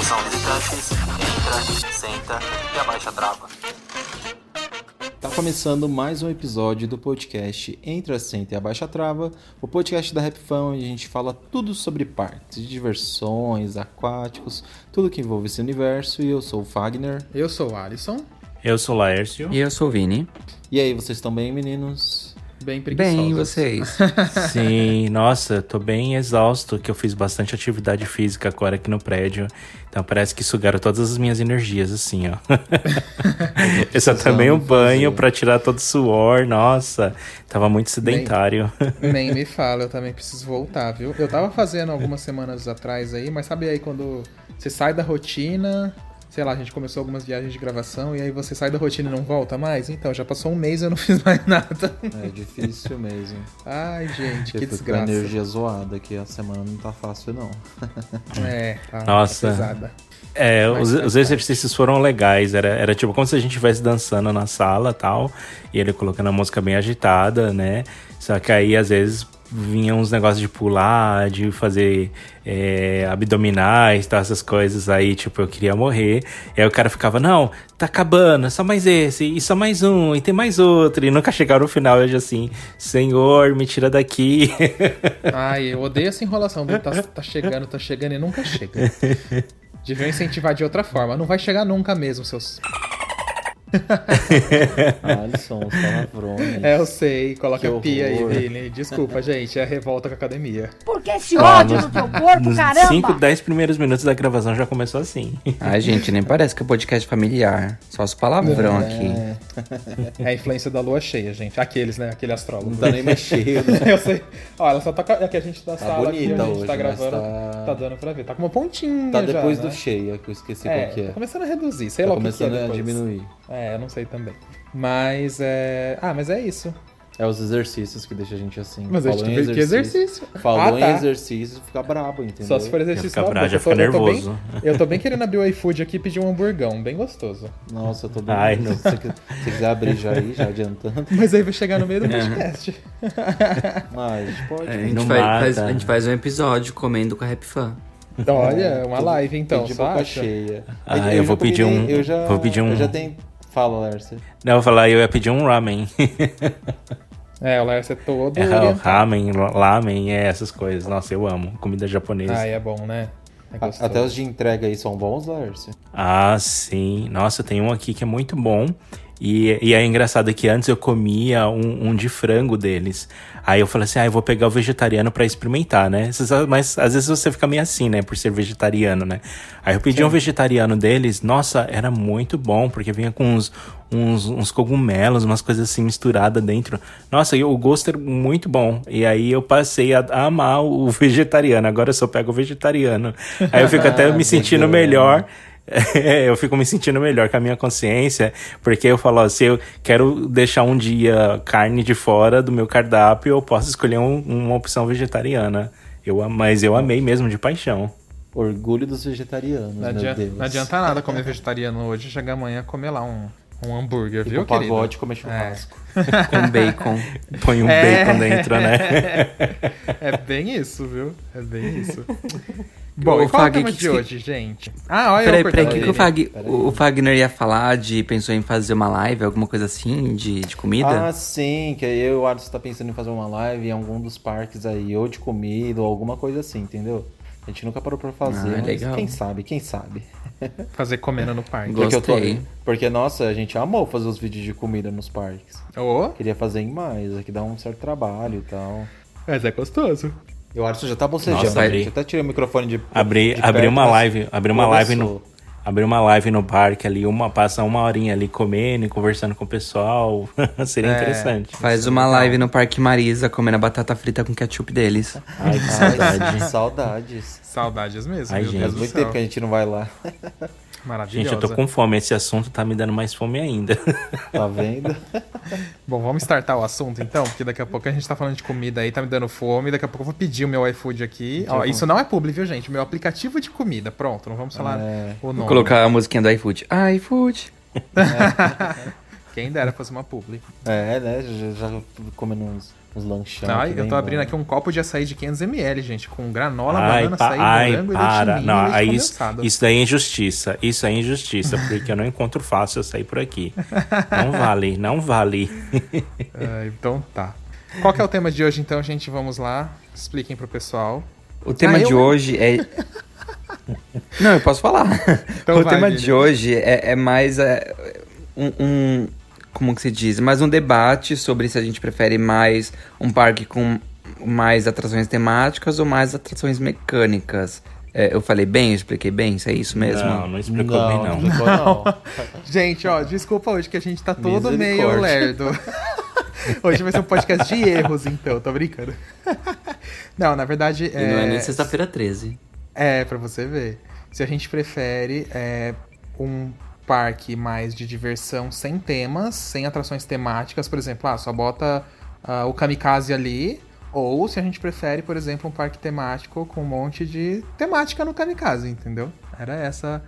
Atenção visitantes, entra, senta e abaixa a trava. Tá começando mais um episódio do podcast Entre a Senta e a Baixa Trava, o podcast da Rap Fan, onde a gente fala tudo sobre parques, diversões, aquáticos, tudo que envolve esse universo. E eu sou o Fagner. Eu sou o Alisson. Eu sou o Laércio. E eu sou o Vini. E aí, vocês estão bem, meninos? Bem preguiçosos. Bem, vocês? Sim, nossa, tô bem exausto, que eu fiz bastante atividade física agora aqui no prédio. Então parece que sugaram todas as minhas energias, assim, ó. eu só tomei um banho pra tirar todo o suor, nossa. Tava muito sedentário. Nem, nem me fala, eu também preciso voltar, viu? Eu tava fazendo algumas semanas atrás aí, mas sabe aí quando você sai da rotina, sei lá, a gente começou algumas viagens de gravação e aí você sai da rotina e não volta mais? Então, já passou um mês e eu não fiz mais nada. É difícil mesmo. Ai, gente, Eu que desgraça. Com a energia zoada, que a semana não tá fácil, não. É, tá, Nossa. tá pesada. É, os, os exercícios foram legais. Era, era tipo como se a gente estivesse dançando na sala tal. E ele colocando a música bem agitada, né? Só que aí, às vezes, vinham uns negócios de pular, de fazer é, abdominais, tal, essas coisas. Aí, tipo, eu queria morrer. E aí o cara ficava, não, tá acabando, é só mais esse, e só mais um, e tem mais outro. E nunca chegaram no final, eu já assim, senhor, me tira daqui. Ai, eu odeio essa enrolação. Tá, tá chegando, tá chegando e nunca chega. Deviam incentivar de outra forma. Não vai chegar nunca mesmo, seus. Alisson, os palavrões. É, eu sei. Coloca Que pia aí. Vini. Desculpa, gente. É revolta com a academia. Porque esse Ó, ódio nos- no teu corpo, Nos caramba! 5, 10 primeiros minutos da gravação já começou assim. Ai, gente, nem parece que é podcast familiar. Só os palavrão aqui. É a influência da lua cheia, gente. Aqueles, né? Aquele astrólogo. Não tá nem mais cheio, né? Eu sei. Ó, ela só tá. É que a gente tá Tá sala aqui, bonita a gente hoje, tá gravando. tá- Tá... dando pra ver. Tá com uma pontinha. Tá já, depois né? do cheia, que eu esqueci É, qual que é. tá começando a reduzir. Sei Tá lá o que que começando é a depois. diminuir. É, eu não sei também. Mas é. Ah, mas é isso. É os exercícios que deixa a gente assim. Mas a Falou gente em vê que exercício. Falou Ah, em tá. exercício, fica brabo, entendeu? Só se for exercício fica na bravo, boca. já Eu fica eu tô bem- nervoso. Eu tô bem querendo abrir o iFood aqui e pedir um hamburgão, bem gostoso. Nossa, eu tô bem. Ai, se, não. você, se quiser abrir já aí, já adiantando. Mas aí vai chegar no meio do podcast. Ah, a gente pode. É, a, gente Não faz, faz- a gente faz um episódio comendo com a Rap Fan. Olha, uma live então, de só boca acha? cheia. Ah, Eu- eu eu vou pedir um- Eu já, vou pedir um- Eu já tenho. Fala, Lércio. Não, eu ia falar, eu ia pedir um ramen. É, o Lércio é todo É, ramen, lamen, é essas coisas. Nossa, eu amo. Comida japonesa. Ah, é bom, né? É. Até os de entrega aí são bons, Lércio? Ah, sim. Nossa, tem um aqui que é muito bom. E, e é engraçado que antes eu comia um, um de frango deles. Aí eu falei assim, ah, eu vou pegar o vegetariano pra experimentar, né? Mas às vezes você fica meio assim, né? Por ser vegetariano, né? Aí eu pedi um vegetariano deles. Nossa, era muito bom, porque vinha com uns, uns, uns cogumelos, umas coisas assim misturadas dentro. Nossa, e o gosto era muito bom. E aí eu passei a, a amar o vegetariano. Agora eu só pego o vegetariano. Aí eu fico até me sentindo melhor. É, eu fico me sentindo melhor com a minha consciência, porque eu falo, ó, se eu quero deixar um dia carne de fora do meu cardápio, eu posso escolher um- uma opção vegetariana. Eu, mas eu amei mesmo de paixão. Orgulho dos vegetarianos, Não meu adianta, Deus. não adianta nada comer vegetariano hoje, chegar amanhã e comer lá um, um hambúrguer, Ir viu, pro querido? pagode comer churrasco. Com bacon. Põe um É. bacon dentro, né? É bem isso, viu? É bem isso. Bom, e qual é o tema que de hoje, gente? Ah, olha Peraí, eu peraí, o que, que o. Fag, peraí. o Fagner ia falar de. Pensou em fazer uma live, alguma coisa assim, de, de comida? Ah, sim, que aí eu e o Alisson tá pensando em fazer uma live em algum dos parques aí, ou de comida, ou alguma coisa assim, entendeu? A gente nunca parou pra fazer, Ah, mas legal. quem sabe, quem sabe. Fazer comendo no parque. Gostei. Porque, eu tô- porque, nossa, a gente amou fazer os vídeos de comida nos parques. Ô, Queria fazer em mais, aqui dá um certo trabalho e tal. mas é gostoso. E o Alisson já tá bocejando, Nossa, abri- gente até tirei o microfone de Abrir de abri perto, uma mas live, abrir uma live no começou. Abrir uma live no parque ali, uma passa uma horinha ali comendo e conversando com o pessoal. Seria É. interessante. Faz uma live no Parque Marisa comendo a batata frita com ketchup deles. Ai, que saudade. saudades. Saudades mesmo, Ai, gente. Faz muito tempo que a gente não vai lá. Maravilhosa. Gente, eu tô com fome. Esse assunto tá me dando mais fome ainda. Tá vendo? Bom, vamos startar o assunto então, porque daqui a pouco a gente tá falando de comida aí, tá me dando fome. Daqui a pouco eu vou pedir o meu iFood aqui. Ó, isso não é publi, viu, gente? Meu aplicativo de comida. Pronto, não vamos falar É. o nome. Vou colocar a musiquinha do iFood. iFood. Quem dera fosse uma publi. É, né? Já, já comendo uns, uns lanchão. Ai, eu tô abrindo bom. aqui um copo de açaí de 500ml, gente, com granola, Ai, banana, pa- açaí, ai, morango e para. Não, e aí isso, isso daí é injustiça. Isso é injustiça, porque eu não encontro fácil açaí por aqui. Não vale, não vale. Ah, então tá. Qual que é o tema de hoje, então, gente? Vamos lá. Expliquem pro pessoal. O tema Ah, de eu- hoje é. Não, eu posso falar. Então o vai, tema Vini. de hoje é, é mais é, um, um- Como que se diz? Mais um debate sobre se a gente prefere mais um parque com mais atrações temáticas ou mais atrações mecânicas. É, eu falei bem? Eu expliquei bem? Isso é isso mesmo? Não, não explicou bem, não. explicou, não. Gente, ó, desculpa hoje que a gente tá todo meio lerdo. hoje vai ser um podcast de erros, então, tô brincando. Não, na verdade. E não é nem sexta-feira 13. É, pra você ver. Se a gente prefere é, um parque mais de diversão sem temas, sem atrações temáticas, por exemplo, ah, só bota ah, o kamikaze ali. Ou se a gente prefere, por exemplo, um parque temático com um monte de temática no kamikaze, entendeu? Era essa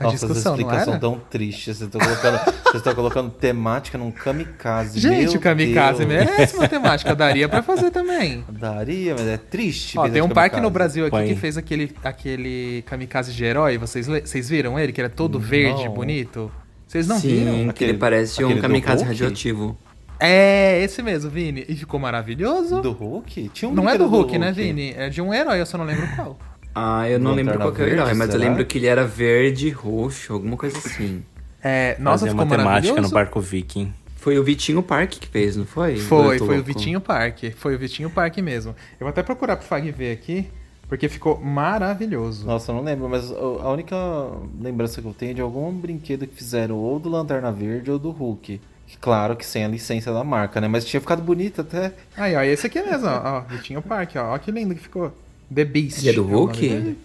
a Nossa, discussão, essa explicação tão triste. Vocês estão colocando, vocês estão colocando temática num kamikaze. Gente, Meu o kamikaze Deus. merece uma temática, daria pra fazer também. Daria, mas é triste. Ó, tem um parque kamikaze. no Brasil aqui Põe. que fez aquele, aquele kamikaze de herói. Vocês, vocês viram ele? Que era todo verde, Não. bonito? Vocês não Sim, viram? que Aquele- ele parece aquele um do kamikaze Hulk? radioativo. É, esse mesmo, Vini. E ficou maravilhoso. Do Hulk? Tinha um Não é do brinquedo Hulk, né, Vini? É de um herói, eu só não lembro qual. Ah, eu não lembro qual que é o herói, mas eu será? lembro que ele era verde, roxo, alguma coisa assim. É, nossa, Fazer ficou uma temática maravilhoso. no barco viking. Foi o Vitinho Park que fez, não foi? Foi, Eu foi o louco. Vitinho Parque. Foi o Vitinho Parque mesmo. Eu vou até procurar pro Fag ver aqui, porque ficou maravilhoso. Nossa, eu não lembro, mas a única lembrança que eu tenho é de algum brinquedo que fizeram ou do Lanterna Verde ou do Hulk. Claro que sem a licença da marca, né? Mas tinha ficado bonito até. Aí, ó, esse aqui mesmo, ó. ó Vitinho Parque, ó. Ó que lindo que ficou. The Beast. E é do nome Hulk? dele.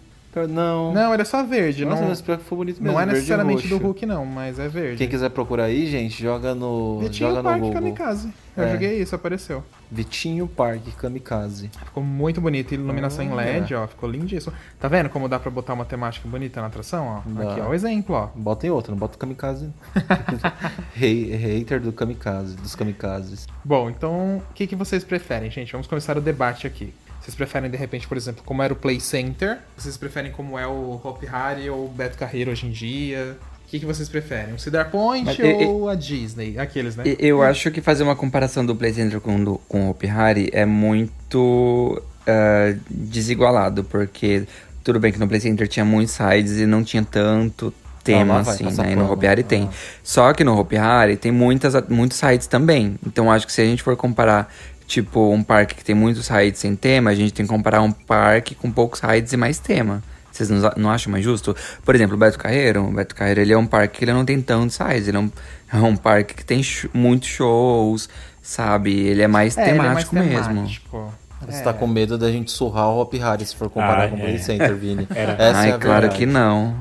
Não. Não, ele é só verde. Nossa, não, mas pior que foi bonito mesmo. não é necessariamente do. Hulk, não, mas é verde. Quem quiser procurar aí, gente, joga no. Vitinho joga no Parque Google. Kamikaze. Eu É. joguei isso, apareceu. Vitinho Parque Kamikaze. Ficou muito bonito. Iluminação em. LED, ó. Ficou lindíssimo. Tá vendo como dá pra botar uma temática bonita na atração, ó? Dá. Aqui, ó, o exemplo, ó. Bota em outro, não bota o Kamikaze. Hater do Kamikaze, dos Kamikazes. Bom, então, o que, que vocês preferem, gente? Vamos começar o debate aqui. Vocês preferem, de repente, por exemplo, como era o Play Center? Vocês preferem como é o Hopi Hari ou o Beto Carreiro hoje em dia? O que, que vocês preferem? O Cedar Point Mas, e- ou a Disney? Aqueles, né? Eu acho que fazer uma comparação do Play Center com, do, com o Hopi Hari é muito ah, desigualado, porque tudo bem que no Play Center tinha muitos sites e não tinha tanto tema vai assim, né? E no. Hopi Hari tem. Ah. Só que no Hopi Hari tem muitas, muitos sites também. Então acho que se a gente for comparar, tipo, um parque que tem muitos sites sem tema, a gente tem que comparar um parque com poucos sites e mais tema. Vocês não, não acham mais justo? Por exemplo, o Beto Carreiro. O Beto Carreiro ele é um parque que ele não tem tantos sites. Ele é um, é um parque que tem sh- muitos shows, sabe? Ele é mais É, ele é mais temático mesmo. temático. Você É. tá com medo da gente surrar o Hop Hari se for comparar Ah, com o é. Play Center, Vini. Era. Essa Ai, é a claro verdade. que não.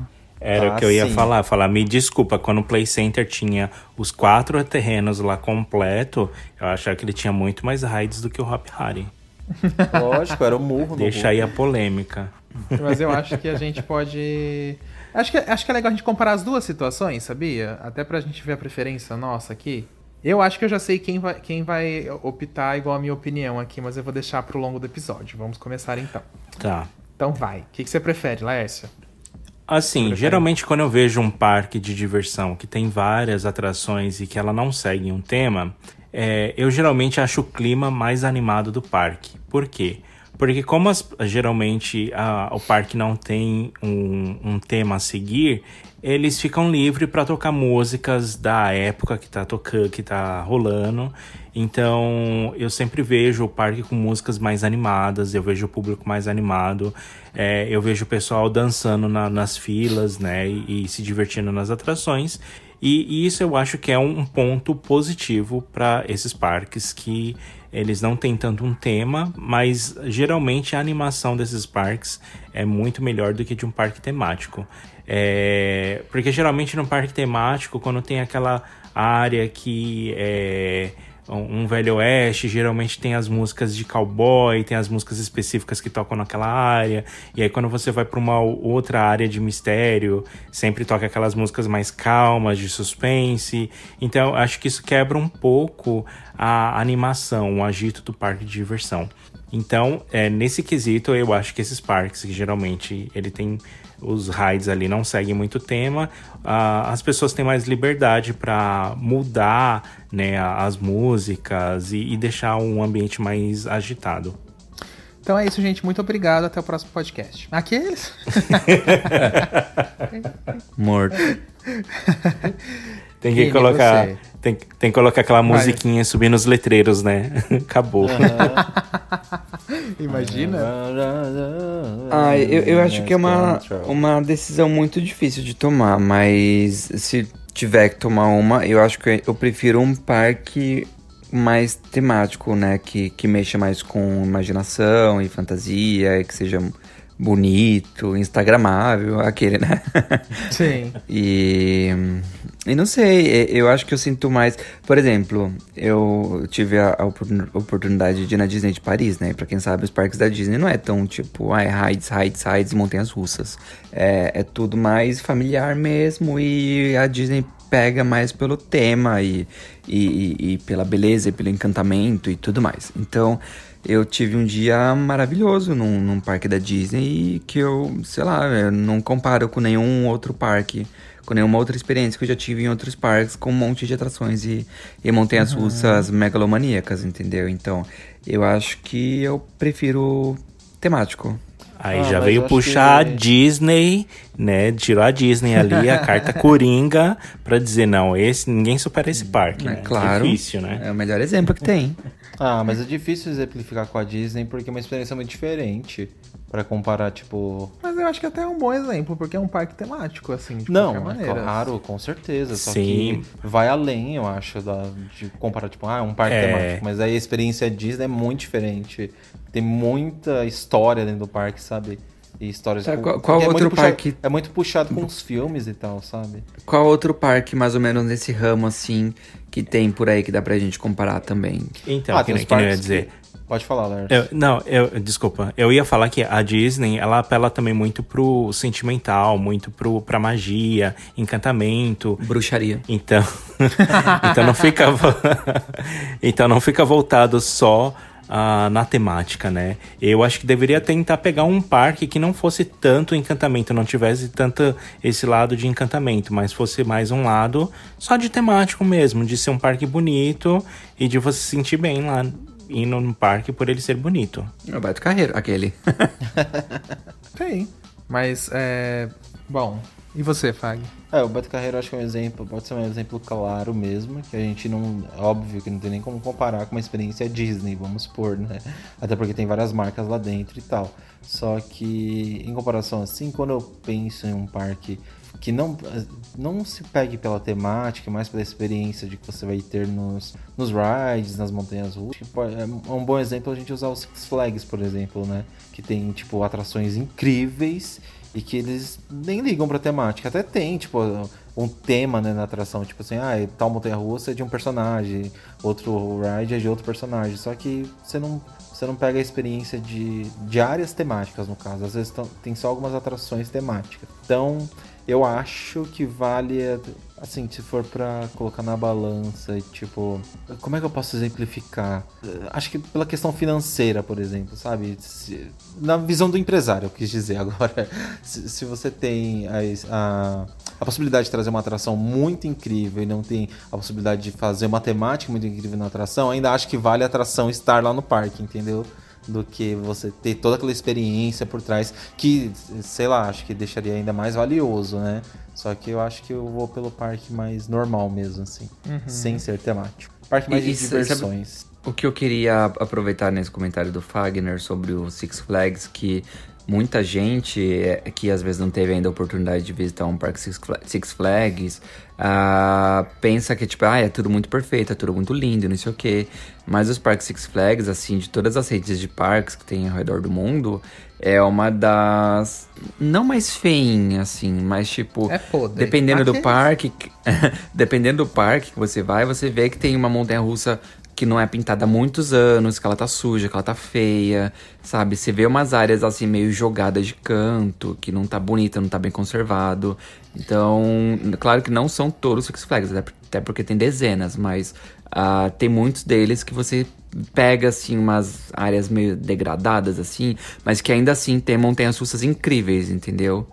Era Ah, o que eu ia sim. falar. Falar, me desculpa, quando o Play Center tinha os quatro terrenos lá completo, eu achava que ele tinha muito mais raids do que o Hop Harry. Lógico, era o murro Deixa aí a polêmica. Mas eu acho que a gente pode. Acho que, acho que é legal a gente comparar as duas situações, sabia? Até pra gente ver a preferência nossa aqui. Eu acho que eu já sei quem vai, quem vai optar igual a minha opinião aqui, mas eu vou deixar pro longo do episódio. Vamos começar então. Tá. Então vai. O que, que você prefere, Laércio? Assim, geralmente quando eu vejo um parque de diversão que tem várias atrações e que ela não segue um tema, é, eu geralmente acho o clima mais animado do parque. Por quê? Porque como as- geralmente a- o parque não tem um, um tema a seguir, eles ficam livres para tocar músicas da época que tá tocando, que tá rolando. Então eu sempre vejo o parque com músicas mais animadas, eu vejo o público mais animado, é, eu vejo o pessoal dançando na- nas filas, né, e, e se divertindo nas atrações. E, e isso eu acho que é um ponto positivo para esses parques que eles não têm tanto um tema, mas geralmente a animação desses parques é muito melhor do que de um parque temático. É, porque geralmente no parque temático, quando tem aquela área que é um velho oeste, geralmente tem as músicas de cowboy, tem as músicas específicas que tocam naquela área. E aí quando você vai para uma outra área de mistério, sempre toca aquelas músicas mais calmas, de suspense. Então acho que isso quebra um pouco a animação, o agito do parque de diversão. Então, é, nesse quesito, eu acho que esses parques, que geralmente ele tem os rides ali não seguem muito tema, ah, as pessoas têm mais liberdade para mudar né, as músicas e, e deixar um ambiente mais agitado. Então é isso, gente. Muito obrigado. Até o próximo podcast. Aqueles? Morto. Tem que Vini, colocar, você? tem, tem que colocar aquela Vai. musiquinha subir nos letreiros, né? Acabou. Imagina. Ah, eu, eu acho que é uma, uma decisão muito difícil de tomar, mas se tiver que tomar uma, eu acho que eu prefiro um parque mais temático, né? Que, que mexa mais com imaginação e fantasia, que seja bonito, instagramável, aquele, né? Sim. E, e não sei, eu acho que eu sinto mais. Por exemplo, eu tive a, a opor- oportunidade de ir na Disney de Paris, né? Pra quem sabe, os parques da Disney não é tão tipo, ah, é rides, rides, rides e montanhas russas. É, é tudo mais familiar mesmo e a Disney pega mais pelo tema e, e, e- e pela beleza e pelo encantamento e tudo mais. Então. Eu tive um dia maravilhoso num, num parque da Disney que eu, sei lá, eu não comparo com nenhum outro parque, com nenhuma outra experiência que eu já tive em outros parques com um monte de atrações e, e montanhas russas megalomaníacas, entendeu? Então, eu acho que eu prefiro temático. Aí Ah, já veio puxar que- a Disney, né? Tirou a Disney ali, a carta coringa, pra dizer, não, esse ninguém supera esse parque. É né? claro. Difícil, né? É o melhor exemplo que tem. Ah, mas é difícil exemplificar com a Disney porque é uma experiência muito diferente pra comparar, tipo. Mas eu acho que até é um bom exemplo, porque é um parque temático, assim, de Não, qualquer é maneira. claro, com certeza. Só Sim. que vai além, eu acho, da, de comparar, tipo, ah, um parque É. temático. Mas aí a experiência Disney é muito diferente. Tem muita história dentro do parque, sabe? E histórias Tá, com- qual- qual é muito outro puxado- parque? É muito puxado com os filmes e tal, sabe? Qual outro parque, mais ou menos nesse ramo, assim, que tem por aí que dá pra gente comparar também? Então, ah, que, tem nem- os que eu ia dizer. que- Pode falar, Lars. Eu- não, eu, desculpa. Eu ia falar que a Disney, ela apela também muito pro sentimental, muito pro, pra magia, encantamento. Bruxaria. Então, então não fica então não fica voltado só ah, na temática, né? Eu acho que deveria tentar pegar um parque que não fosse tanto encantamento, não tivesse tanto esse lado de encantamento, mas fosse mais um lado só de temático mesmo, de ser um parque bonito e de você se sentir bem lá indo no parque por ele ser bonito. É o Beto Carreiro, aquele. Tem. Mas, é... Bom, e você, Fag? É, o Beto Carreiro acho que é um exemplo, pode ser um exemplo claro mesmo, que a gente não. Óbvio que não tem nem como comparar com uma experiência Disney, vamos supor, né? Até porque tem várias marcas lá dentro e tal. Só que, em comparação assim, quando eu penso em um parque que não, não se pegue pela temática, mais pela experiência de que você vai ter nos, nos rides, nas montanhas russas. Tipo, é um bom exemplo a gente usar o Six Flags, por exemplo, né? Que tem, tipo, atrações incríveis e que eles nem ligam pra temática. Até tem, tipo, um tema né, na atração, tipo assim, ah, tal montanha russa é de um personagem, outro ride é de outro personagem. Só que você não, você não pega a experiência de, de áreas temáticas, no caso. Às vezes tem só algumas atrações temáticas. Então, eu acho que vale, assim, se for pra colocar na balança, tipo, como é que eu posso exemplificar? Acho que pela questão financeira, por exemplo, sabe? Se, na visão do empresário, eu quis dizer agora. Se, se você tem a, a, a, possibilidade de trazer uma atração muito incrível e não tem a possibilidade de fazer uma temática muito incrível na atração, ainda acho que vale a atração estar lá no parque, entendeu? Do que você ter toda aquela experiência por trás que, sei lá, acho que deixaria ainda mais valioso, né? Só que eu acho que eu vou pelo parque mais normal mesmo, assim, uhum. sem ser temático. Parque mais e, de diversões. o que eu queria aproveitar nesse comentário do Fagner sobre o Six Flags, que muita gente é, que às vezes não teve ainda a oportunidade de visitar um parque Six Flags uh, pensa que tipo ah é tudo muito perfeito é tudo muito lindo não sei o que mas os parques Six Flags assim de todas as redes de parques que tem ao redor do mundo é uma das não mais feinha assim mas tipo é podre. dependendo do parque dependendo do parque que você vai você vê que tem uma montanha russa que não é pintada há muitos anos, que ela tá suja, que ela tá feia, sabe? Você vê umas áreas assim meio jogadas de canto, que não tá bonita, não tá bem conservado. Então, claro que não são todos Six Flags, até porque tem dezenas, mas uh, tem muitos deles que você pega assim umas áreas meio degradadas assim, mas que ainda assim tem montanhas russas incríveis, entendeu?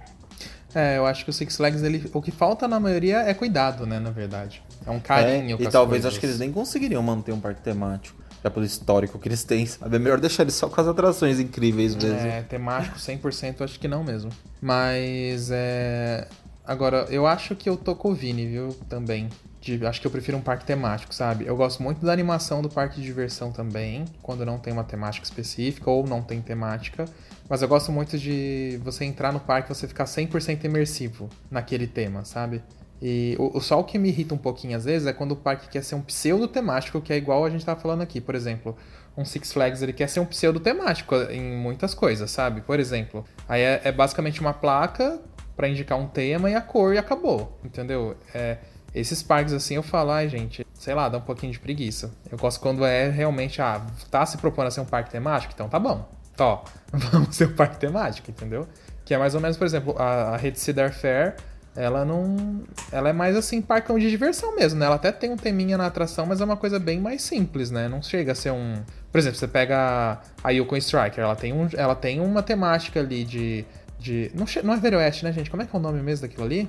É, eu acho que o Six Flags, ele, o que falta na maioria é cuidado, né, na verdade. É um carinho. É, e talvez acho que eles nem conseguiriam manter um parque temático. Já pelo histórico que eles têm, sabe? É melhor deixar eles só com as atrações incríveis mesmo. É, temático 100% acho que não mesmo. Mas, é... Agora, eu acho que eu tô com o Vini, viu? Também. De, acho que eu prefiro um parque temático, sabe? Eu gosto muito da animação do parque de diversão também, quando não tem uma temática específica ou não tem temática. Mas eu gosto muito de você entrar no parque e você ficar 100% imersivo naquele tema, sabe? E o, só o que me irrita um pouquinho às vezes é quando o parque quer ser um pseudo temático, que é igual a gente tava falando aqui. Por exemplo, um Six Flags ele quer ser um pseudo temático em muitas coisas, sabe? Por exemplo, aí é, é basicamente uma placa para indicar um tema e a cor e acabou, entendeu? É, esses parques assim eu falo, ai gente, sei lá, dá um pouquinho de preguiça. Eu gosto quando é realmente, ah, tá se propondo a ser um parque temático, então tá bom. Tó, vamos ser um parque temático, entendeu? Que é mais ou menos, por exemplo, a, a rede Cedar Fair, ela não. Ela é mais assim, parcão de diversão mesmo, né? Ela até tem um teminha na atração, mas é uma coisa bem mais simples, né? Não chega a ser um. Por exemplo, você pega a Yukon Striker, ela tem, um, ela tem uma temática ali de. de não, não é Veroeste, né, gente? Como é que é o nome mesmo daquilo ali?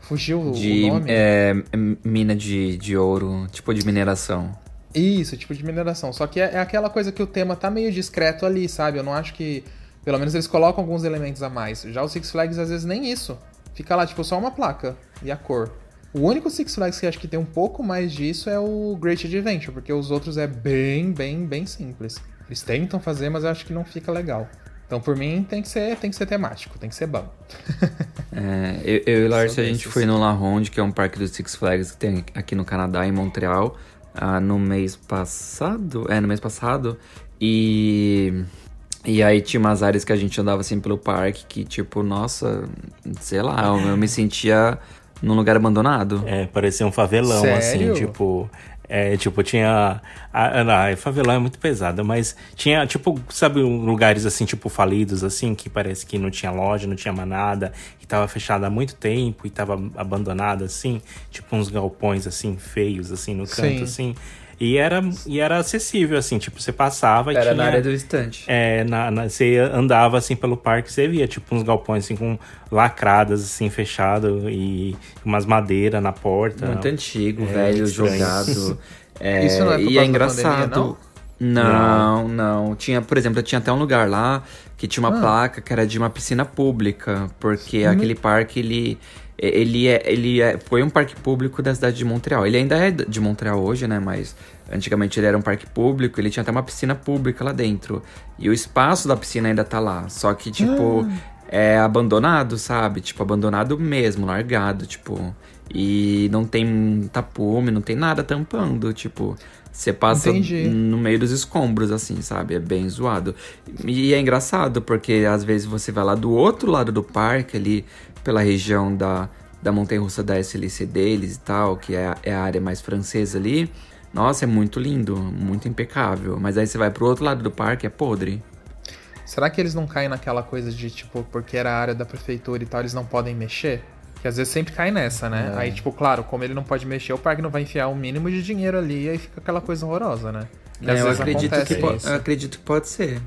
Fugiu de, o nome? É, mina de, de ouro, tipo de mineração. Isso, tipo de mineração. Só que é, é, aquela coisa que o tema tá meio discreto ali, sabe? Eu não acho que. Pelo menos eles colocam alguns elementos a mais. Já o Six Flags, às vezes, nem isso. Fica lá, tipo, só uma placa e a cor. O único Six Flags que acho que tem um pouco mais disso é o Great Adventure, porque os outros é bem, bem, bem simples. Eles tentam fazer, mas eu acho que não fica legal. Então, por mim, tem que ser, tem que ser temático, tem que ser bom. é, eu, eu e o Lars, a gente foi no La Ronde, que é um parque do Six Flags que tem aqui no Canadá, em Montreal, uh, no mês passado. É, no mês passado. E e aí tinha umas áreas que a gente andava assim pelo parque que, tipo, nossa, sei lá, eu, eu me sentia num lugar abandonado. É, parecia um favelão, assim, Sério? assim, tipo. É, tipo, tinha. A, a, favelão é muito pesada, mas tinha, tipo, sabe, lugares assim, tipo, falidos, assim, que parece que não tinha loja, não tinha mais nada, e tava fechado há muito tempo e tava abandonado, assim, tipo, uns galpões, assim, feios, assim, no canto, Sim. assim. E era, e era acessível, assim, tipo, você passava Era tinha, na área do estante. É, na, na, você andava, assim, pelo parque, você via, tipo, uns galpões, assim, com lacradas, assim, fechado e umas madeiras na porta. Muito antigo, é, velho, jogado. é, Isso não é por e é engraçado. Pandemia, não? Não, não. Tinha, por exemplo, tinha até um lugar lá que tinha uma ah. placa que era de uma piscina pública, porque hum. aquele parque ele ele, é, ele é, foi um parque público da cidade de Montreal. Ele ainda é de Montreal hoje, né? Mas antigamente ele era um parque público, ele tinha até uma piscina pública lá dentro. E o espaço da piscina ainda tá lá. Só que, tipo, ah. é abandonado, sabe? Tipo, abandonado mesmo, largado, tipo. E não tem tapume, não tem nada tampando, tipo. Você passa Entendi. no meio dos escombros, assim, sabe? É bem zoado. E é engraçado, porque às vezes você vai lá do outro lado do parque, ali pela região da, da montanha russa da SLC deles e tal, que é, a- é a área mais francesa ali. Nossa, é muito lindo, muito impecável. Mas aí você vai pro outro lado do parque, é podre. Será que eles não caem naquela coisa de, tipo, porque era a área da prefeitura e tal, eles não podem mexer? Que às vezes sempre cai nessa, né? Aí, tipo, claro, como ele não pode mexer, o parque não vai enfiar o mínimo de dinheiro ali e aí fica aquela coisa horrorosa, né? É, eu, acredito que eu acredito que pode ser.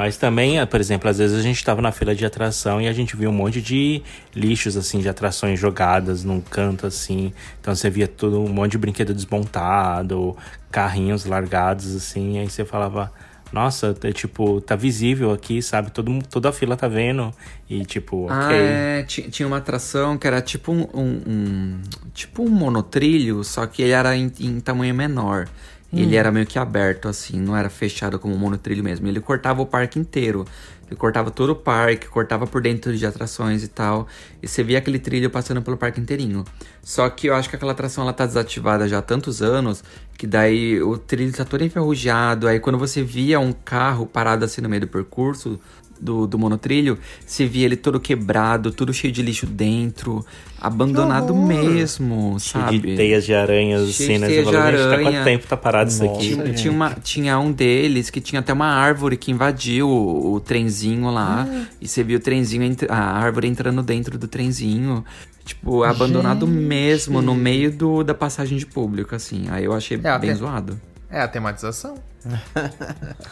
Mas também, eh, por exemplo, às vezes a gente tava na fila de atração e a gente viu um monte de lixos, assim, de atrações jogadas num canto, assim. Então você via tudo, um monte de brinquedo desmontado, carrinhos largados, assim. Aí você falava, nossa, é, tipo, tá visível aqui, sabe? Todo, toda a fila tá vendo. E tipo, Ah, ok. é, ti- tinha uma atração que era tipo um, um- um- tipo um monotrilho, só que ele era em, em tamanho menor. Ele era meio que aberto, assim, não era fechado como um monotrilho mesmo. Ele cortava o parque inteiro. Ele cortava todo o parque, cortava por dentro de atrações e tal. E você via aquele trilho passando pelo parque inteirinho. Só que eu acho que aquela atração ela tá desativada já há tantos anos que daí o trilho tá todo enferrujado. Aí quando você via um carro parado assim no meio do percurso, do, do monotrilho, você via ele todo quebrado, tudo cheio de lixo dentro, abandonado mesmo, Cheio sabe? de teias de aranhas, Cheio assim, de né? teias Você de gente, tá aranha. quanto tempo tá parado isso aqui? Tinha, tinha uma, tinha um deles que tinha até uma árvore que invadiu o, o trenzinho lá. E você viu o trenzinho, a árvore entrando dentro do trenzinho. Tipo, abandonado mesmo, no meio do, da passagem de público, assim. Aí eu achei É, bem até- zoado. É a tematização.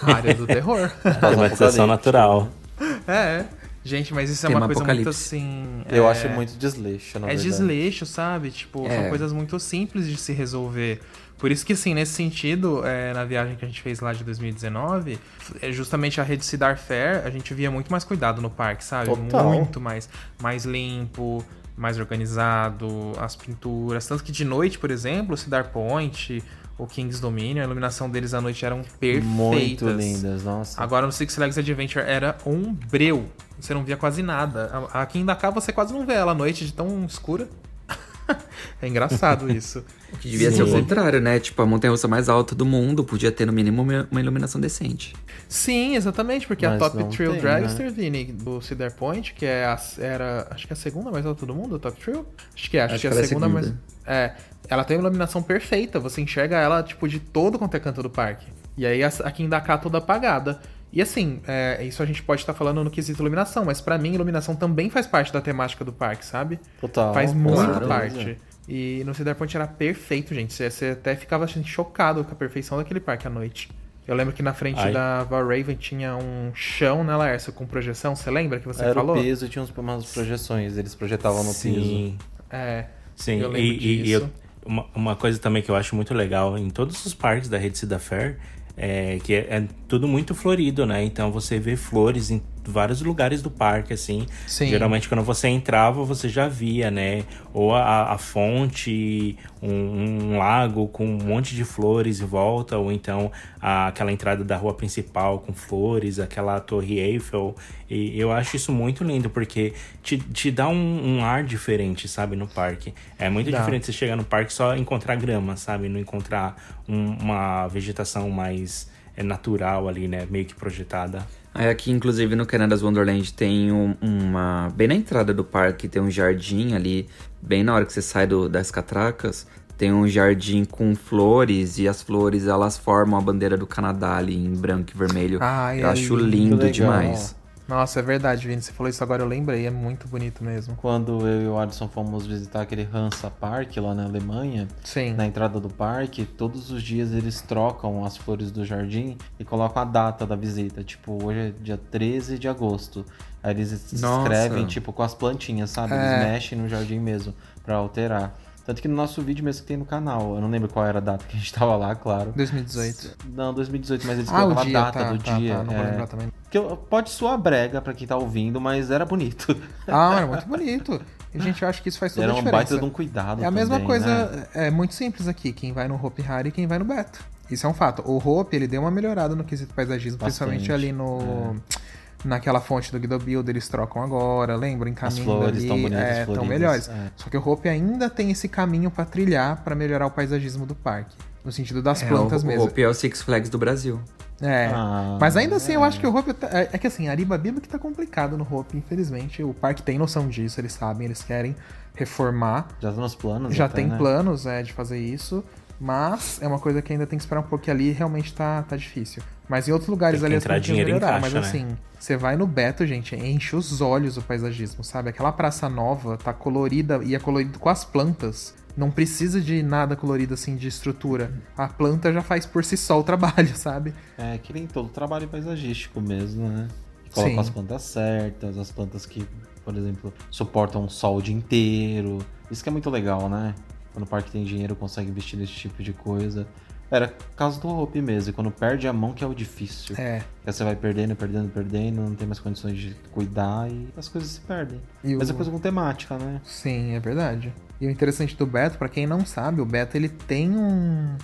a área do terror. Climatização natural. é. Gente, mas isso é Tema uma coisa muito apocalipse. assim. Eu é- acho muito desleixo, na É verdade. desleixo, sabe? Tipo, É. são coisas muito simples de se resolver. Por isso que, assim, nesse sentido, é, na viagem que a gente fez lá de 2019, é justamente a rede Cidar Fair, a gente via muito mais cuidado no parque, sabe? Total. Muito mais. Mais limpo, mais organizado, as pinturas. Tanto que de noite, por exemplo, o Cedar Point, o King's Dominion, a iluminação deles à noite eram perfeitas. Muito lindas, nossa. Agora no Six Flags Adventure era um breu. Você não via quase nada. Aqui em Dakar você quase não vê ela à noite de tão escura. é engraçado isso. Que devia ser o contrário, né? Tipo, a montanha-russa mais alta do mundo podia ter no mínimo uma iluminação decente. Sim, exatamente, porque Mas a Top Trail tem, Dragster, Vini, do Cedar Point, que é a, era, acho que é a segunda mais alta do mundo, a Top Trail? Acho que é, acho, Acho que é que a ela é segunda, mais... segunda. É, ela tem uma iluminação perfeita, você enxerga ela, tipo, de todo quanto é canto do parque. E aí, a- aqui em Dakar, toda apagada. E assim, é, isso a gente pode estar falando no quesito iluminação, mas pra mim, iluminação também faz parte da temática do parque, sabe? Total. Faz muito parte. E no Cedar Point era perfeito, gente. Você, você até ficava assim, chocado com a perfeição daquele parque à noite. Eu lembro que na frente Ai. da Valraven tinha um chão, né, Laércio, com projeção. Você lembra que você Era falou? o peso e tinha uns- umas projeções, eles projetavam no piso. Sim. É. Sim, Eu e, lembro e- e disso. eu- uma, uma coisa também que eu acho muito legal em todos os parques da rede Cida Fair é que é, é tudo muito florido, né? Então você vê flores em vários lugares do parque, assim. Sim. Geralmente quando você entrava, você já via, né? Ou a, a fonte, um, um lago com um monte de flores em volta, ou então a- aquela entrada da rua principal com flores, aquela torre Eiffel. E eu acho isso muito lindo, porque te, te dá um, um ar diferente, sabe, no parque. É muito Dá. diferente você chegar no parque só encontrar grama, sabe? Não encontrar um- uma vegetação mais é, natural ali, né? Meio que projetada. Aí aqui, inclusive, no Canada's Wonderland tem um- uma... Bem na entrada do parque tem um jardim ali, bem na hora que você sai do- das catracas, tem um jardim com flores e as flores, elas formam a bandeira do Canadá ali em branco e vermelho. Ai, Eu é acho lindo, demais. Nossa, é verdade, Vini. Você falou isso agora, eu lembrei. É muito bonito mesmo. Quando eu e o Adson fomos visitar aquele Hansa Park lá na Alemanha, Sim. na entrada do parque, todos os dias eles trocam as flores do jardim e colocam a data da visita. Tipo, hoje é dia 13 de agosto. Aí eles Nossa. escrevem, tipo, com as plantinhas, sabe? É. Eles mexem no jardim mesmo, pra alterar. Tanto que no nosso vídeo mesmo que tem no canal, eu não lembro qual era a data que a gente tava lá, claro. 2018. Não, 2018, mas eles Ah, colocavam a data tá, do tá, dia. tá, não vou é. lembrar também. Que pode soar brega pra quem tá ouvindo, mas era bonito. Ah, era muito bonito. E, gente, eu acho que isso faz toda Era a um diferença. baita de um cuidado É a mesma também, coisa, né? é muito simples aqui. Quem vai no Hope Hari e quem vai no Beto. Isso é um fato. O Hope, ele deu uma melhorada no quesito paisagismo, Bastante, principalmente ali no... Naquela fonte do Guido Build, eles trocam agora, lembra? Em caminho flores ali, tão bonitas, é, melhores. é. Só que o Hope ainda tem esse caminho pra trilhar pra melhorar o paisagismo do parque. No sentido das É, plantas o, mesmo. O Hope é o Six Flags do Brasil. É. Ah, Mas ainda assim, eu é. acho que o Hope. tá- É é que assim, a Aribabiba que tá complicado no Hope, infelizmente. O parque tem noção disso, eles sabem, eles querem reformar. Já tá nos planos. Já até, tem né? planos é, de fazer isso. Mas é uma coisa que ainda tem que esperar um pouco, que ali realmente tá, tá difícil. Mas em outros lugares Tem que ali as entrar plantinhas dinheiro em melhoraram. caixa, Mas né? assim, você vai no Beto, gente, enche os olhos o paisagismo, sabe? Aquela praça nova tá colorida e é colorido com as plantas. Não precisa de nada colorido assim de estrutura. A planta já faz por si só o trabalho, sabe? É, que nem todo trabalho paisagístico mesmo, né? Coloca Sim. as plantas certas, as plantas que, por exemplo, suportam o sol o dia inteiro. Isso que é muito legal, né? Quando o parque tem dinheiro, consegue investir nesse tipo de coisa. Era caso do Hope mesmo, e quando perde a mão que é o difícil. É. Porque você vai perdendo, perdendo, perdendo, não tem mais condições de cuidar e as coisas se perdem. E o- Mas é coisa com temática, né? Sim, é verdade. E o interessante do Beto, pra quem não sabe, o Beto ele tem um,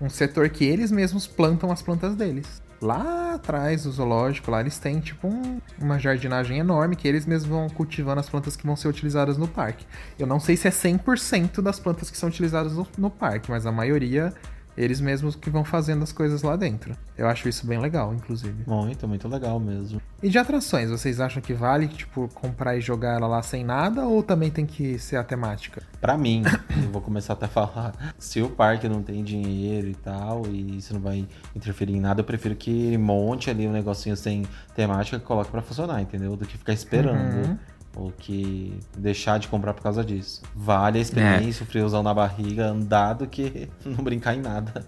um setor que eles mesmos plantam as plantas deles. Lá atrás do zoológico, lá eles têm tipo um- uma jardinagem enorme que eles mesmos vão cultivando as plantas que vão ser utilizadas no parque. Eu não sei se é 100% das plantas que são utilizadas no, no parque, mas a maioria eles mesmos que vão fazendo as coisas lá dentro. Eu acho isso bem legal, inclusive. Muito, muito legal mesmo. E de atrações, vocês acham que vale, tipo, comprar e jogar ela lá sem nada ou também tem que ser a temática? Pra mim, eu vou começar até a falar, se o parque não tem dinheiro e tal, e isso não vai interferir em nada, eu prefiro que ele monte ali um negocinho sem temática e coloque pra funcionar, entendeu? Do que ficar esperando. Uhum. Ou que deixar de comprar por causa disso. Vale a experiência, o friozão na barriga, andar do que não brincar em nada.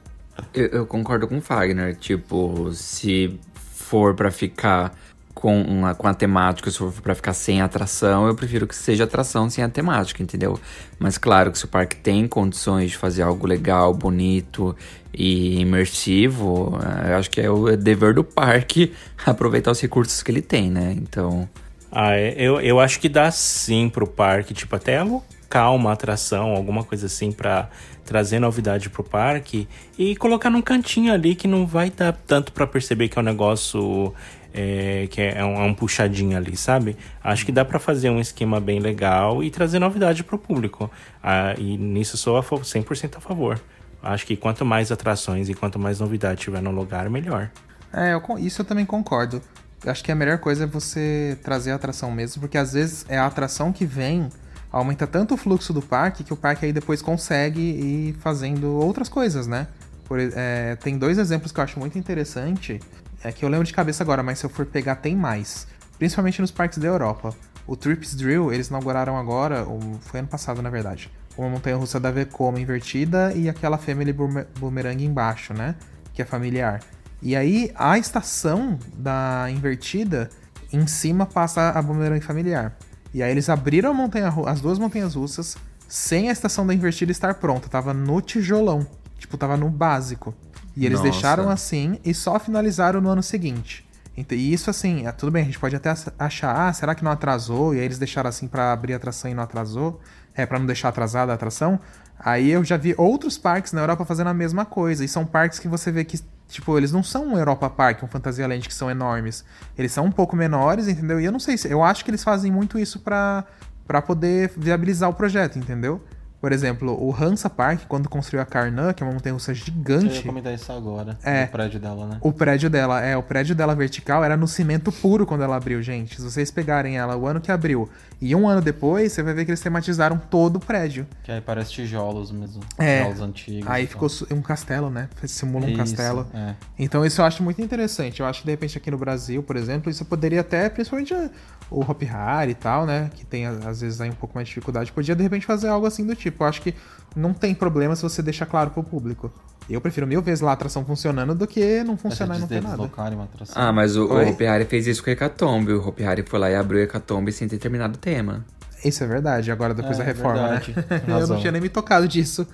Eu, eu concordo com o Fagner. Tipo, se for pra ficar com, com a temática, se for pra ficar sem atração, eu prefiro que seja atração sem a temática, entendeu? Mas claro que se o parque tem condições de fazer algo legal, bonito e imersivo, eh, eu acho que é o dever do parque aproveitar os recursos que ele tem, né? Então. Ah, é, eu, eu acho que dá sim pro parque, tipo, até alocar uma atração, alguma coisa assim pra trazer novidade pro parque e colocar num cantinho ali que não vai dar tanto pra perceber que é um negócio é, que é um, é um puxadinho ali, sabe? Acho que dá pra fazer um esquema bem legal e trazer novidade pro público. Ah, e nisso sou a fa- 100% a favor. Acho que quanto mais atrações e quanto mais novidade tiver no lugar, melhor. É, eu isso eu também concordo. Eu acho que a melhor coisa é você trazer a atração mesmo, porque às vezes é a atração que vem, aumenta tanto o fluxo do parque que o parque aí depois consegue ir fazendo outras coisas, né? Por é, tem dois exemplos que eu acho muito interessante, é que eu lembro de cabeça agora, mas se eu for pegar tem mais. Principalmente nos parques da Europa. O Trips Drill, eles inauguraram agora, foi ano passado na verdade, uma montanha-russa da Vekoma invertida e aquela Family Boomer- Boomerang embaixo, né? Que é familiar. E aí a estação da invertida em cima passa a boomerang familiar. E aí eles abriram montanha, as duas montanhas russas sem a estação da invertida estar pronta, tava no tijolão, tipo tava no básico. E eles Nossa. deixaram assim e só finalizaram no ano seguinte. E isso assim, é, tudo bem, a gente pode até ach- achar, ah, será que não atrasou? E aí eles deixaram assim pra abrir a atração e não atrasou, é para não deixar atrasada a atração. Aí eu já vi outros parques na Europa fazendo a mesma coisa, e são parques que você vê que Tipo, eles não são um Europa Park, um Fantasia Land que são enormes. Eles são um pouco menores, entendeu? E eu não sei se. Eu acho que eles fazem muito isso pra poder viabilizar o projeto, entendeu? Por exemplo, o Hansa Park, quando construiu a Karnan, que é uma montanha-russa Eu ia gigante, comentar isso agora, É. no prédio dela, né? o prédio dela, é, o prédio dela vertical era no cimento puro quando ela abriu, gente. Se vocês pegarem ela o ano que abriu e um ano depois, você vai ver que eles tematizaram todo o prédio. Que aí parece tijolos mesmo. É. Tijolos antigos. Aí ficou um castelo, né? Simula um Isso, castelo. é. Então isso eu acho muito interessante. Eu acho que de repente aqui no Brasil, por exemplo, isso poderia até, principalmente a- o Hop Hari e tal, né? Que tem às vezes aí um pouco mais de dificuldade, podia de repente fazer algo assim do tipo. Eu acho que não tem problema se você deixar claro pro público. Eu prefiro mil vezes lá a atração funcionando do que não funcionar e não ter nada. Ah, mas o, o Oi? Hopi Hari fez isso com o Hecatombe. O Hopi Hari foi lá e abriu o Hecatombe sem ter terminado o tema. Isso é verdade, agora depois É, da reforma, verdade. né? Eu não tinha nem me tocado disso.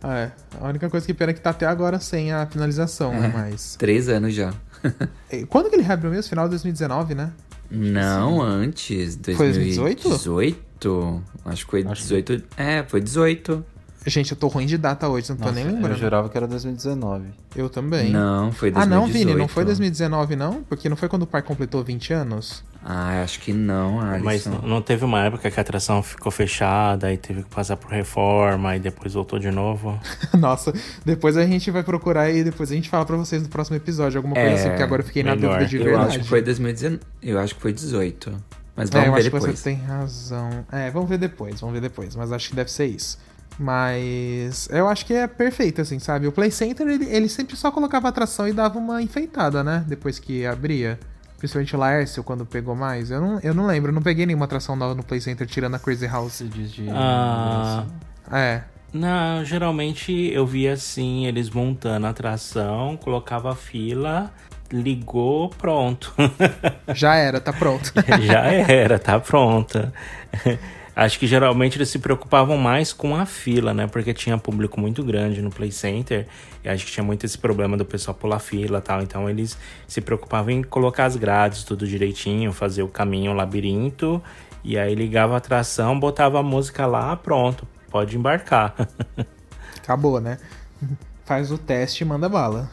Ah, é. A única coisa que pena é que tá até agora sem a finalização, né? Mas. Três anos já. E Quando que ele reabriu mesmo? Final de 2019, né? Não, antes. Foi 2018? 2018? Acho que foi Acho que- 18. É, foi 18. Gente, eu tô ruim de data hoje, não tô Nossa, nem Eu lembrando. jurava que era 2019. Eu também. Não, foi Ah, 2018. não, Vini, não foi 2019, não? Porque não foi quando o parque completou 20 anos? Ah, acho que não, Alisson. Mas não- não teve uma época que a atração ficou fechada e teve que passar por reforma e depois voltou de novo. Nossa, depois a gente vai procurar e depois a gente fala pra vocês no próximo episódio alguma coisa É, assim, porque agora eu fiquei na melhor. dúvida de Eu verdade. acho que foi 2019. Eu acho que foi 18. Mas É, vamos eu ver acho que depois. você tem razão. É, vamos ver depois, vamos ver depois, mas acho que deve ser isso. Mas eu acho que é perfeito, assim, sabe? O Play Center, ele, ele sempre só colocava atração e dava uma enfeitada, né? Depois que abria. Principalmente o Laércio, quando pegou mais. Eu não, eu não lembro, eu não peguei nenhuma atração nova no Play Center, tirando a Crazy House. Você diz de. Ah, É, não, geralmente eu via assim, eles montando a atração, colocava a fila, ligou, pronto. já era, tá pronto. Já era, tá pronta. Acho que geralmente eles se preocupavam mais com a fila, né? Porque tinha público muito grande no Play Center. E acho que tinha muito esse problema do pessoal pular fila e tal. Então eles se preocupavam em colocar as grades tudo direitinho, fazer o caminho, o labirinto. E aí ligava a atração, botava a música lá, pronto, pode embarcar. Acabou, né? Faz o teste e manda bala.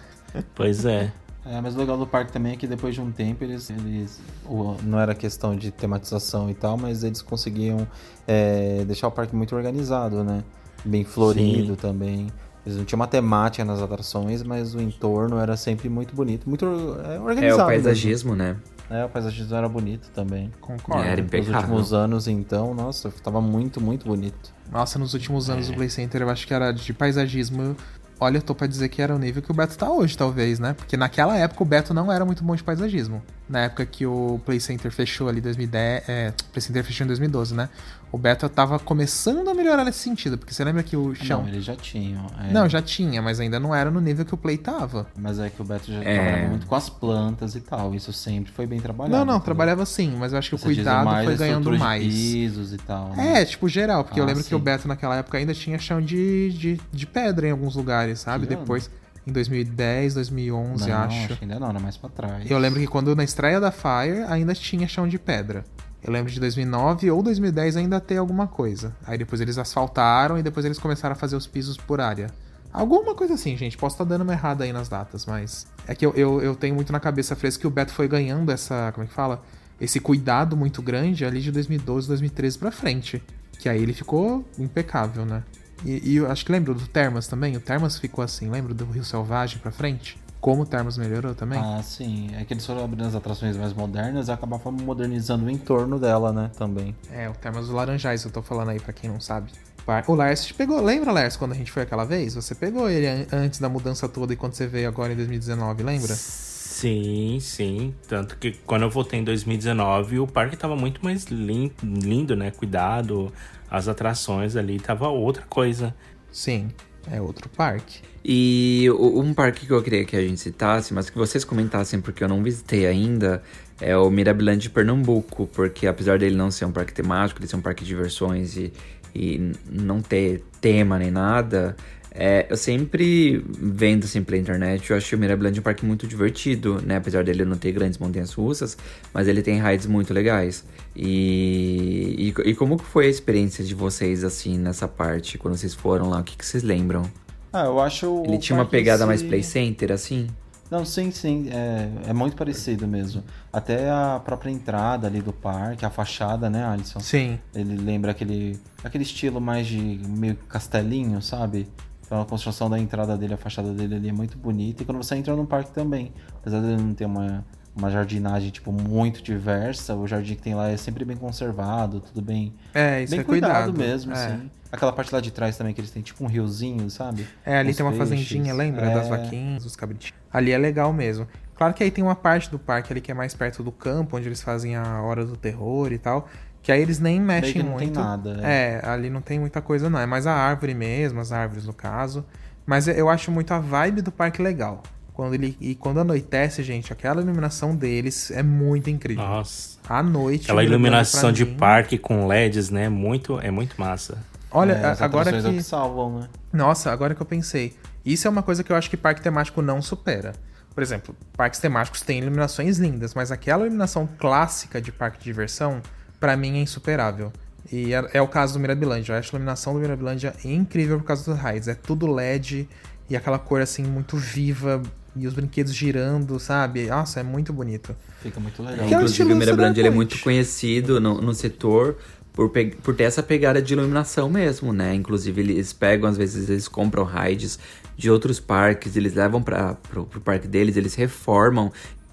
pois é. É, mas o legal do parque também é que depois de um tempo eles. eles o- não era questão de tematização e tal, mas eles conseguiam é, deixar o parque muito organizado, né? Bem florido Sim. também. Eles não tinham uma temática nas atrações, mas o entorno era sempre muito bonito, muito é, É organizado. o paisagismo, né? mesmo. É, o paisagismo era bonito também. Concordo. Era Nos últimos anos, então, nossa, tava muito, muito bonito. Nossa, nos últimos anos o Play Center eu acho que era de paisagismo. Olha, eu tô pra dizer que era o nível que o Beto tá hoje, talvez, né? Porque naquela época o Beto não era muito bom de paisagismo. Na época que o Play Center fechou ali em 2010. É, o Play Center fechou em 2012, né? O Beto tava começando a melhorar nesse sentido. Porque você lembra que o chão. Não, eles já tinham. é. Não, já tinha, mas ainda não era no nível que o Play tava. Mas é que o Beto já É. trabalhava muito com as plantas e tal. Isso sempre foi bem trabalhado. não, não, entendeu? trabalhava sim, mas eu acho que o Você diz cuidado mais foi ganhando mais. pisos e tal. né? É, tipo, geral, porque eu Ah, lembro que o sim. Beto naquela época ainda tinha chão de, de, de pedra em alguns lugares, sabe? Que ano? Em 2010, 2011, não, acho. que ainda não, era mais pra trás. Eu lembro que quando na estreia da Fire ainda tinha chão de pedra. Eu lembro de 2009 ou 2010 ainda ter alguma coisa. Aí depois eles asfaltaram e depois eles começaram a fazer os pisos por área. Alguma coisa assim, gente. Posso estar dando uma errada aí nas datas, mas. É que eu, eu, eu tenho muito na cabeça fresca que o Beto foi ganhando essa. Como é que fala? Esse cuidado muito grande ali de 2012, 2013 pra frente. Que aí ele ficou impecável, né? E, e eu acho que lembro do Termas também. O Termas ficou assim, lembra do Rio Selvagem pra frente? Como o Termas melhorou também? Ah, sim. É que eles foram abrindo as atrações mais modernas e acabavam modernizando o entorno dela, né? Também. É, o Termas dos Laranjais, eu tô falando aí pra quem não sabe. O Lars te pegou, lembra, Lars, quando a gente foi aquela vez? Você pegou ele an- antes da mudança toda e quando você veio agora em 2019, lembra? Sim, sim. Tanto que quando eu voltei em 2019, o parque tava muito mais lin- lindo, né? Cuidado, as atrações ali tava outra coisa. Sim, é outro parque. E um parque que eu queria que a gente citasse, mas que vocês comentassem porque eu não visitei ainda, é o Mirabilândia de Pernambuco, porque apesar dele não ser um parque temático, ele ser um parque de diversões e, e não ter tema nem nada, é, eu sempre vendo assim pela internet, eu achei o Mirabilândia um parque muito divertido, né? Apesar dele não ter grandes montanhas russas, mas ele tem rides muito legais. E, e, e como que foi a experiência de vocês assim nessa parte, quando vocês foram lá? O que, que vocês lembram? Ah, eu acho. Ele o tinha uma pegada si- mais play center, assim? Não, sim, sim. É, é muito parecido mesmo. Até a própria entrada ali do parque, a fachada, né, Alisson? Sim. Ele lembra aquele, aquele estilo mais de meio castelinho, sabe? Então a construção da entrada dele, a fachada dele ali é muito bonita. E quando você entra no parque também, apesar dele não ter uma, uma jardinagem, tipo, muito diversa, o jardim que tem lá é sempre bem conservado, tudo bem, É, isso bem é cuidado cuidado. mesmo, é. assim. Aquela parte lá de trás também, que eles têm tipo um riozinho, sabe? É, ali Os tem uma peixes. fazendinha, lembra? É. Das vaquinhas, dos cabritinhos. Ali é legal mesmo. Claro que aí tem uma parte do parque ali que é mais perto do campo, onde eles fazem a hora do terror e tal. Que aí eles nem mexem não muito. tem nada, É. ali não tem muita coisa, não. É mais a árvore mesmo, as árvores no caso. Mas eu acho muito a vibe do parque legal. Quando ele, e quando anoitece, gente, aquela iluminação deles é muito incrível. Nossa. À noite. Aquela iluminação de mim. parque com LEDs, né? Muito, é muito massa. Olha, É, as agora é que. que salvam, né? Nossa, agora que eu pensei. Isso é uma coisa que eu acho que parque temático não supera. Por exemplo, parques temáticos têm iluminações lindas, mas aquela iluminação clássica de parque de diversão, pra mim é insuperável. E é, é o caso do Mirabilândia. Eu acho a iluminação do Mirabilândia incrível por causa dos raids. É tudo LED e aquela cor assim muito viva, e os brinquedos girando, sabe? Nossa, é muito bonito. Fica muito Que legal. é o Inclusive, o Mirabrand ele é muito conhecido no, no setor por, por ter essa pegada de iluminação mesmo, né? Inclusive, eles pegam, às vezes, eles compram rides de outros parques, eles levam para pro parque deles, eles reformam,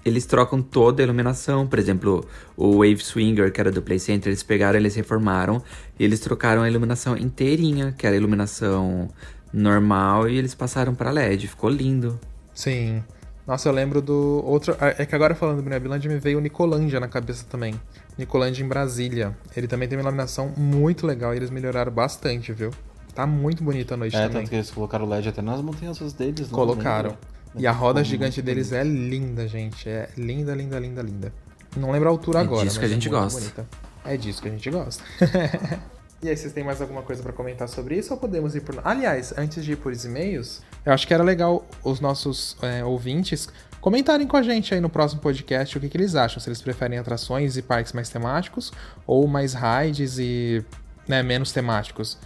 eles trocam toda a iluminação. Por exemplo, o Wave Swinger, que era do Play Center, eles pegaram, eles reformaram e eles trocaram a iluminação inteirinha, que era a iluminação normal, e eles passaram para LED. Ficou lindo. Sim. Nossa, eu lembro do outro. É que agora falando do Mirabilândia me veio o Nicolândia na cabeça também. Nicolândia em Brasília. Ele também tem uma iluminação muito legal e eles melhoraram bastante, viu? Tá muito bonita a noite É, também. tanto que eles colocaram o LED até nas montanhas deles. não Colocaram. lembro. E a roda gigante deles é linda, gente. É linda, linda, linda, linda. Não lembro a altura É agora. disso que a gente é gosta. bonita. É disso que a gente gosta. e aí, vocês têm mais alguma coisa pra comentar sobre isso ou podemos ir por. Aliás, antes de ir por e-mails, eu acho que era legal os nossos é, ouvintes comentarem com a gente aí no próximo podcast o que, que eles acham. Se eles preferem atrações e parques mais temáticos ou mais rides e né, menos temáticos.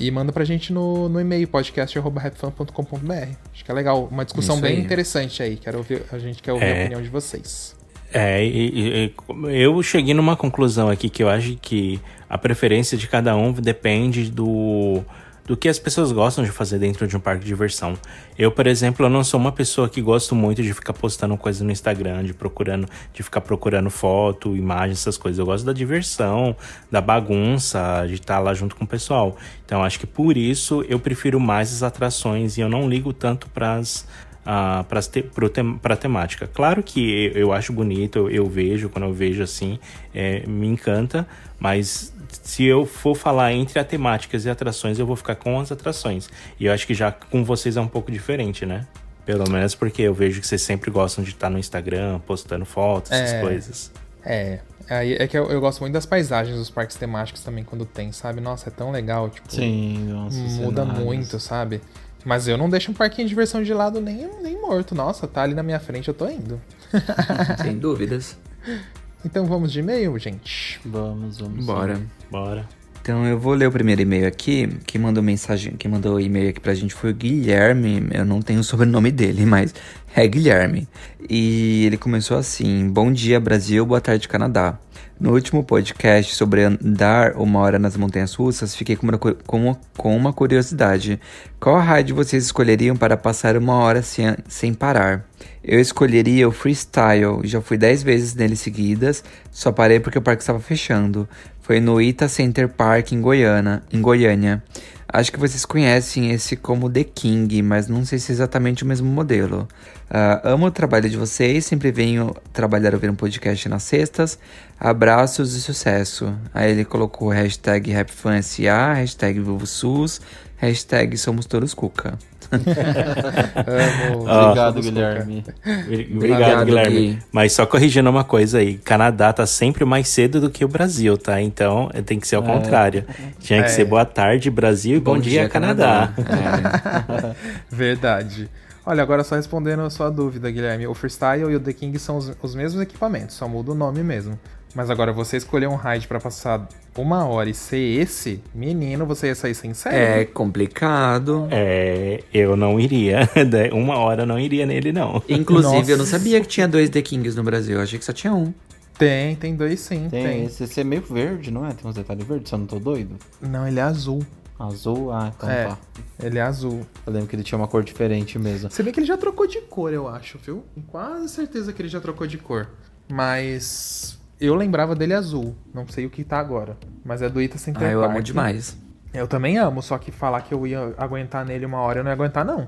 E manda pra gente no, no e-mail, podcast.rapfan.com.br. Acho que é legal, uma discussão bem interessante aí. Quero ouvir, a gente quer ouvir a É. opinião de vocês. É, e- e eu cheguei numa conclusão aqui que eu acho que a preferência de cada um depende do, do que as pessoas gostam de fazer dentro de um parque de diversão. Eu, por exemplo, eu não sou uma pessoa que gosto muito de ficar postando coisa no Instagram, de procurando, de ficar procurando foto, imagem, essas coisas. Eu gosto da diversão, da bagunça, de estar lá junto com o pessoal. Então, acho que por isso eu prefiro mais as atrações e eu não ligo tanto para as ah, para te, pra temática. Claro que eu, eu acho bonito, eu, eu vejo, quando eu vejo assim, é, me encanta, mas se eu for falar entre as temáticas e atrações, eu vou ficar com as atrações. E eu acho que já com vocês é um pouco diferente, né? Pelo menos porque eu vejo que vocês sempre gostam de estar no Instagram, postando fotos, essas É. coisas. É, aí é que eu, eu gosto muito das paisagens dos parques temáticos também quando tem, sabe? Nossa, é tão legal, tipo, Sim, nossa. muda cenários. muito, sabe? Mas eu não deixo um parquinho de diversão de lado nem, nem morto. Nossa, tá ali na minha frente, eu tô indo. Sem dúvidas. Então vamos de e-mail, gente. Vamos, vamos. Bora. Bora. Então eu vou ler o primeiro e-mail aqui. Quem mandou mensagem, quem mandou e-mail aqui pra gente foi o Guilherme. Eu não tenho o sobrenome dele, mas é Guilherme. E ele começou assim: Bom dia, Brasil, boa tarde, Canadá. No último podcast sobre andar uma hora nas montanhas russas, fiquei com uma, com com uma curiosidade. Qual rádio vocês escolheriam para passar uma hora sem, sem parar? Eu escolheria o Freestyle, já fui 10 vezes nele seguidas, só parei porque o parque estava fechando. Foi no Ita Center Park em Goiânia, em Goiânia. Acho que vocês conhecem esse como The King, mas não sei se é exatamente o mesmo modelo. Ah, amo o trabalho de vocês, sempre venho trabalhar ouvindo um podcast nas sextas. Abraços e sucesso. Aí ele colocou hashtag RapFanSA, hashtag VivoSUS, hashtag Somos Todos Cuca. Amo. Obrigado, Guilherme. Obrigado, Obrigado, Guilherme. Gui. Mas só corrigindo uma coisa aí: Canadá tá sempre mais cedo do que o Brasil, tá? Então tem que ser ao contrário. Tinha que É. ser boa tarde, Brasil, e bom, dia, Canadá. É. Verdade. Olha, agora só respondendo a sua dúvida, Guilherme. O Freestyle e o The King são os, os mesmos equipamentos, só muda o nome mesmo. Mas agora, você escolher um ride pra passar uma hora e ser esse, menino, você ia sair sem série. É complicado. É, eu não iria. né? Uma hora eu não iria nele, não. Inclusive, eu não Nossa. sabia que tinha dois The Kings no Brasil. Eu achei que só tinha um. Tem, tem dois sim. Tem, Tem. esse, esse é meio verde, não é? Tem uns detalhes verdes, se eu não tô doido. Não, ele é azul. Azul, ah, então é, tá. ele é azul. Eu lembro que ele tinha uma cor diferente mesmo. Se bem que ele já trocou de cor, eu acho, viu? Tenho quase certeza que ele já trocou de cor. Mas eu lembrava dele azul. Não sei o que tá agora. Mas é do Ita Center Ah, eu amo Park. demais. Eu também amo, só que falar que eu ia aguentar nele uma hora, eu não ia aguentar, não.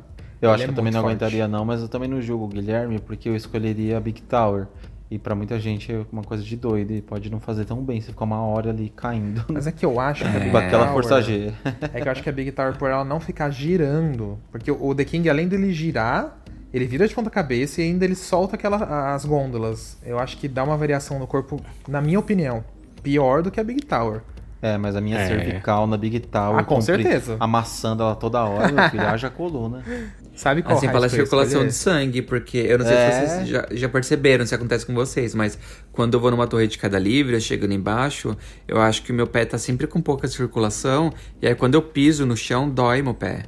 Eu Ele acho é que eu também não forte. aguentaria não, mas eu também não julgo o Guilherme, porque eu escolheria a Big Tower. E pra muita gente é uma coisa de doido e pode não fazer tão bem se ficar uma hora ali caindo. Mas é que eu acho que a Big aquela Tower- força G. É que eu acho que a Big Tower, por ela não ficar girando. Porque o The King, além dele girar, ele vira de ponta cabeça e ainda ele solta aquela, as gôndolas. Eu acho que dá uma variação no corpo, na minha opinião, pior do que a Big Tower. É, mas a minha É. cervical na Big Tower. Ah, com certeza. Amassando ela toda hora, meu filho, haja coluna. Sabe qual Assim, ia circulação de sangue, porque eu não sei É. se vocês já, já perceberam, se acontece com vocês, mas quando eu vou numa torre de queda livre, chegando embaixo, eu acho que o meu pé tá sempre com pouca circulação, e aí quando eu piso no chão, dói meu pé.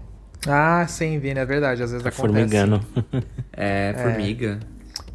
Ah, sim, Vini, é verdade. Às vezes Tá acontece. formigando. É, formiga.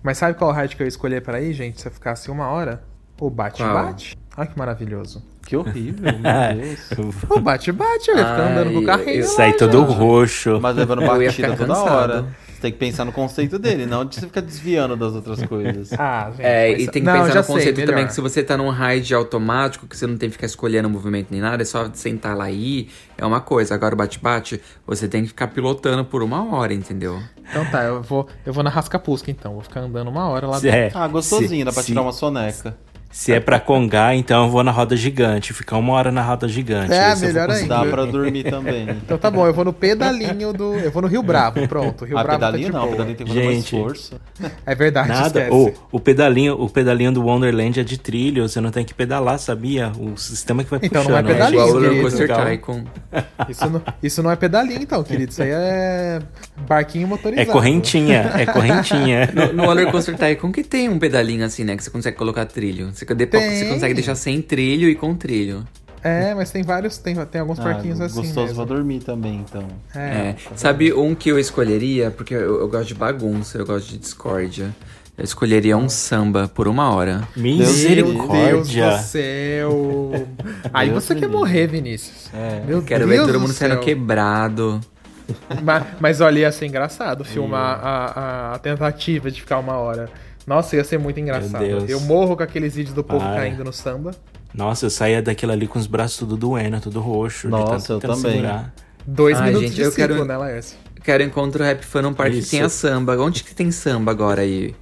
Mas sabe qual ride que eu ia escolher pra ir, gente? Se eu ficasse uma hora? O bate-bate. Olha que maravilhoso. Que horrível, meu Deus. O bate-bate, eu ia ficar Ai, andando com o carrinho. Sai todo roxo. Mas levando batida toda hora. Você tem que pensar no conceito dele, não de você ficar desviando das outras coisas. Ah, gente. É, e tem que Não, pensar no sei, conceito também melhor. que se você tá num ride automático, que você não tem que ficar escolhendo o movimento nem nada, é só sentar lá e ir, é uma coisa. Agora o bate-bate, você tem que ficar pilotando por uma hora, entendeu? Então tá, eu vou, eu vou na Rascapusca então. Vou ficar andando uma hora lá Se dentro. é, Ah, gostosinho, se- dá pra se- tirar uma soneca. Se é pra congar, então eu vou na roda gigante. Ficar uma hora na roda gigante. É, Esse eu vou melhor ainda. Dá pra dormir também. Então tá bom, eu vou no pedalinho do. Eu vou no Rio Bravo, pronto. Rio Ah, Bravo pedalinho tá não, boa. pedalinho tem que fazer mais Gente. esforço. É verdade, Nada. Ou o pedalinho, o pedalinho do Wonderland é de trilho, você não tem que pedalar, sabia? O sistema que vai Então não puxando. é pedalinho, Igual o querido. Roller Coaster Legal. Tycoon. Isso, não, isso não é pedalinho, então, querido. Isso aí é barquinho É motorizado. correntinha, é correntinha. No, no Roller Coaster Tycoon que tem um pedalinho assim, né? Que você consegue colocar trilho. Você, você consegue deixar sem trilho e com trilho. É, mas tem vários, tem, tem alguns Ah, parquinhos assim. gostoso mesmo. pra dormir também, então. É. Sabe um que eu escolheria? Porque eu, eu gosto de bagunça, eu gosto de discórdia. Eu escolheria um samba por uma hora. Meu Deus Misericórdia. do céu. Aí Deus você quer livre. morrer, Vinícius. É. Meu Quero Deus ver todo do mundo saindo céu. quebrado. Mas, mas olha, ia ser engraçado filmar a, a, a tentativa de ficar uma hora. Nossa, ia ser muito engraçado. Eu morro com aqueles vídeos do povo Para. caindo no samba. Nossa, eu saía daquilo ali com os braços tudo doendo, tudo roxo. Nossa, eu também. segurar. Dois Ai, minutos gente, de eu ciclo, quero- né, Laércio? Quero encontro Rap Fun num parque Isso. que tenha samba. Onde que tem samba agora aí?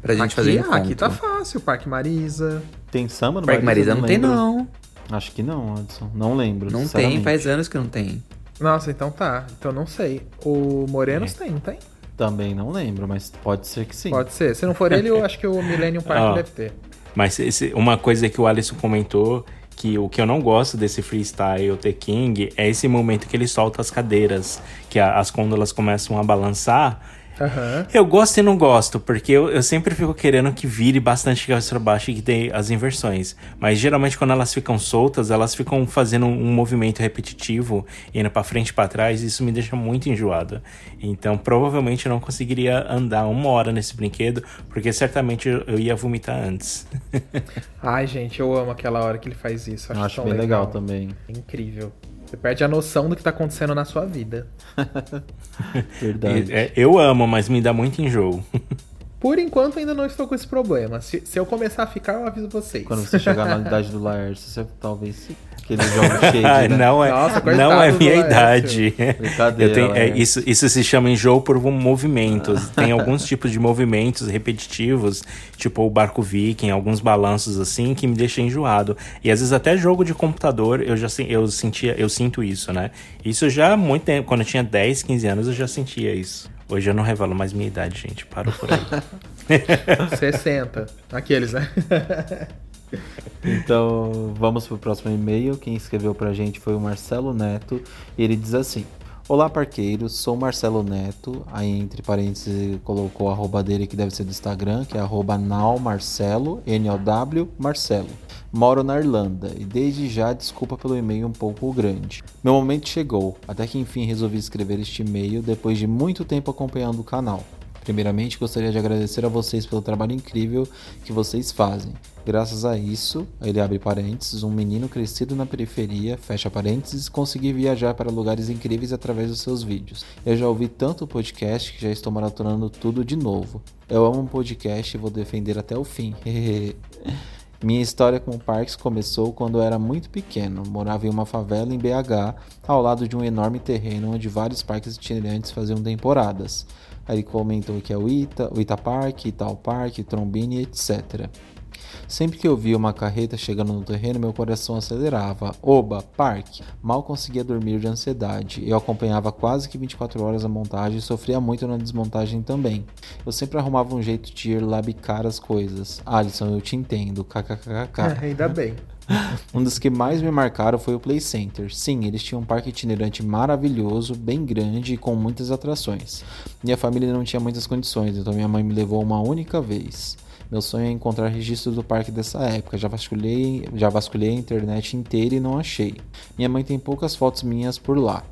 Pra gente aqui, fazer encontro. aqui tá fácil, Parque Marisa. Tem samba no Parque Marisa não tem, lembro. não. Acho que não, Adson. Não lembro. Não tem, faz anos que não tem. Nossa, então tá. Então não sei. O Morenos tem, não tem? Também não lembro, mas pode ser que sim. Pode ser. Se não for ele, eu acho que o Millennium Park Ah. deve ter. Mas esse- uma coisa que o Alisson comentou, que o que eu não gosto desse freestyle The King é esse momento que ele solta as cadeiras, que a- as côndolas começam a balançar. Aham. Eu gosto e não gosto, porque eu, eu sempre fico querendo que vire bastante cabeça pra baixo e que dê as inversões. Mas geralmente quando elas ficam soltas, elas ficam fazendo um, movimento repetitivo, indo pra frente e pra trás, e isso me deixa muito enjoado. Então provavelmente eu não conseguiria andar uma hora nesse brinquedo, porque certamente eu, eu ia vomitar antes. Ai, gente, eu amo aquela hora que ele faz isso. Acho, acho tão bem legal também. É incrível. Você perde a noção do que tá acontecendo na sua vida. Verdade. É, eu amo, mas me dá muito enjoo. Por enquanto ainda não estou com esse problema. Se, se eu começar a ficar, eu aviso vocês. Quando você chegar na idade do Laércio, você talvez sim. Aquele jogo cheio, né? não é, Nossa, não é minha idade. Brincadeira, Eu tenho- é, isso, isso se chama enjoo por um movimentos. Tem alguns tipos de movimentos repetitivos, tipo o barco viking, alguns balanços assim, que me deixam enjoado. E às vezes até jogo de computador eu já eu sentia, eu sinto isso, né? Isso já há muito tempo, quando eu tinha 10, 15 anos eu já sentia isso. Hoje eu não revelo mais minha idade, gente. Parou por aí. 60. Aqueles, né? Então, vamos pro próximo e-mail. Quem escreveu pra gente foi o Marcelo Neto. E ele diz assim: Olá, parqueiros, sou Marcelo Neto. Aí, entre parênteses, colocou a arroba dele, que deve ser do Instagram, que é arroba nowmarcelo, N-O-W, Marcelo. Moro na Irlanda e desde já desculpa pelo e-mail um pouco grande. Meu momento chegou, até que enfim resolvi escrever este e-mail depois de muito tempo acompanhando o canal. Primeiramente, gostaria de agradecer a vocês pelo trabalho incrível que vocês fazem. Graças a isso, ele abre parênteses, um menino crescido na periferia, fecha parênteses, consegui viajar para lugares incríveis através dos seus vídeos. Eu já ouvi tanto podcast que já estou maratonando tudo de novo. Eu amo um podcast e vou defender até o fim. Minha história com parques começou quando eu era muito pequeno. Morava em uma favela em BH, ao lado de um enorme terreno onde vários parques itinerantes faziam temporadas. Aí ele comentou que é o Ita, o Ita Park, Ital Park, Trombini, etc. Sempre que eu via uma carreta chegando no terreno, meu coração acelerava. Oba, parque! Mal conseguia dormir de ansiedade. Eu acompanhava quase que 24 horas a montagem e sofria muito na desmontagem também. Eu sempre arrumava um jeito de ir lá bicar as coisas. Alisson, eu te entendo. KKKK. É, ainda bem. Um dos que mais me marcaram foi o Play Center. Sim, eles tinham um parque itinerante maravilhoso, bem grande e com muitas atrações. Minha família não tinha muitas condições, então minha mãe me levou uma única vez. Meu sonho é encontrar registros do parque dessa época. Já vasculhei, já vasculhei a internet inteira e não achei. Minha mãe tem poucas fotos minhas por lá.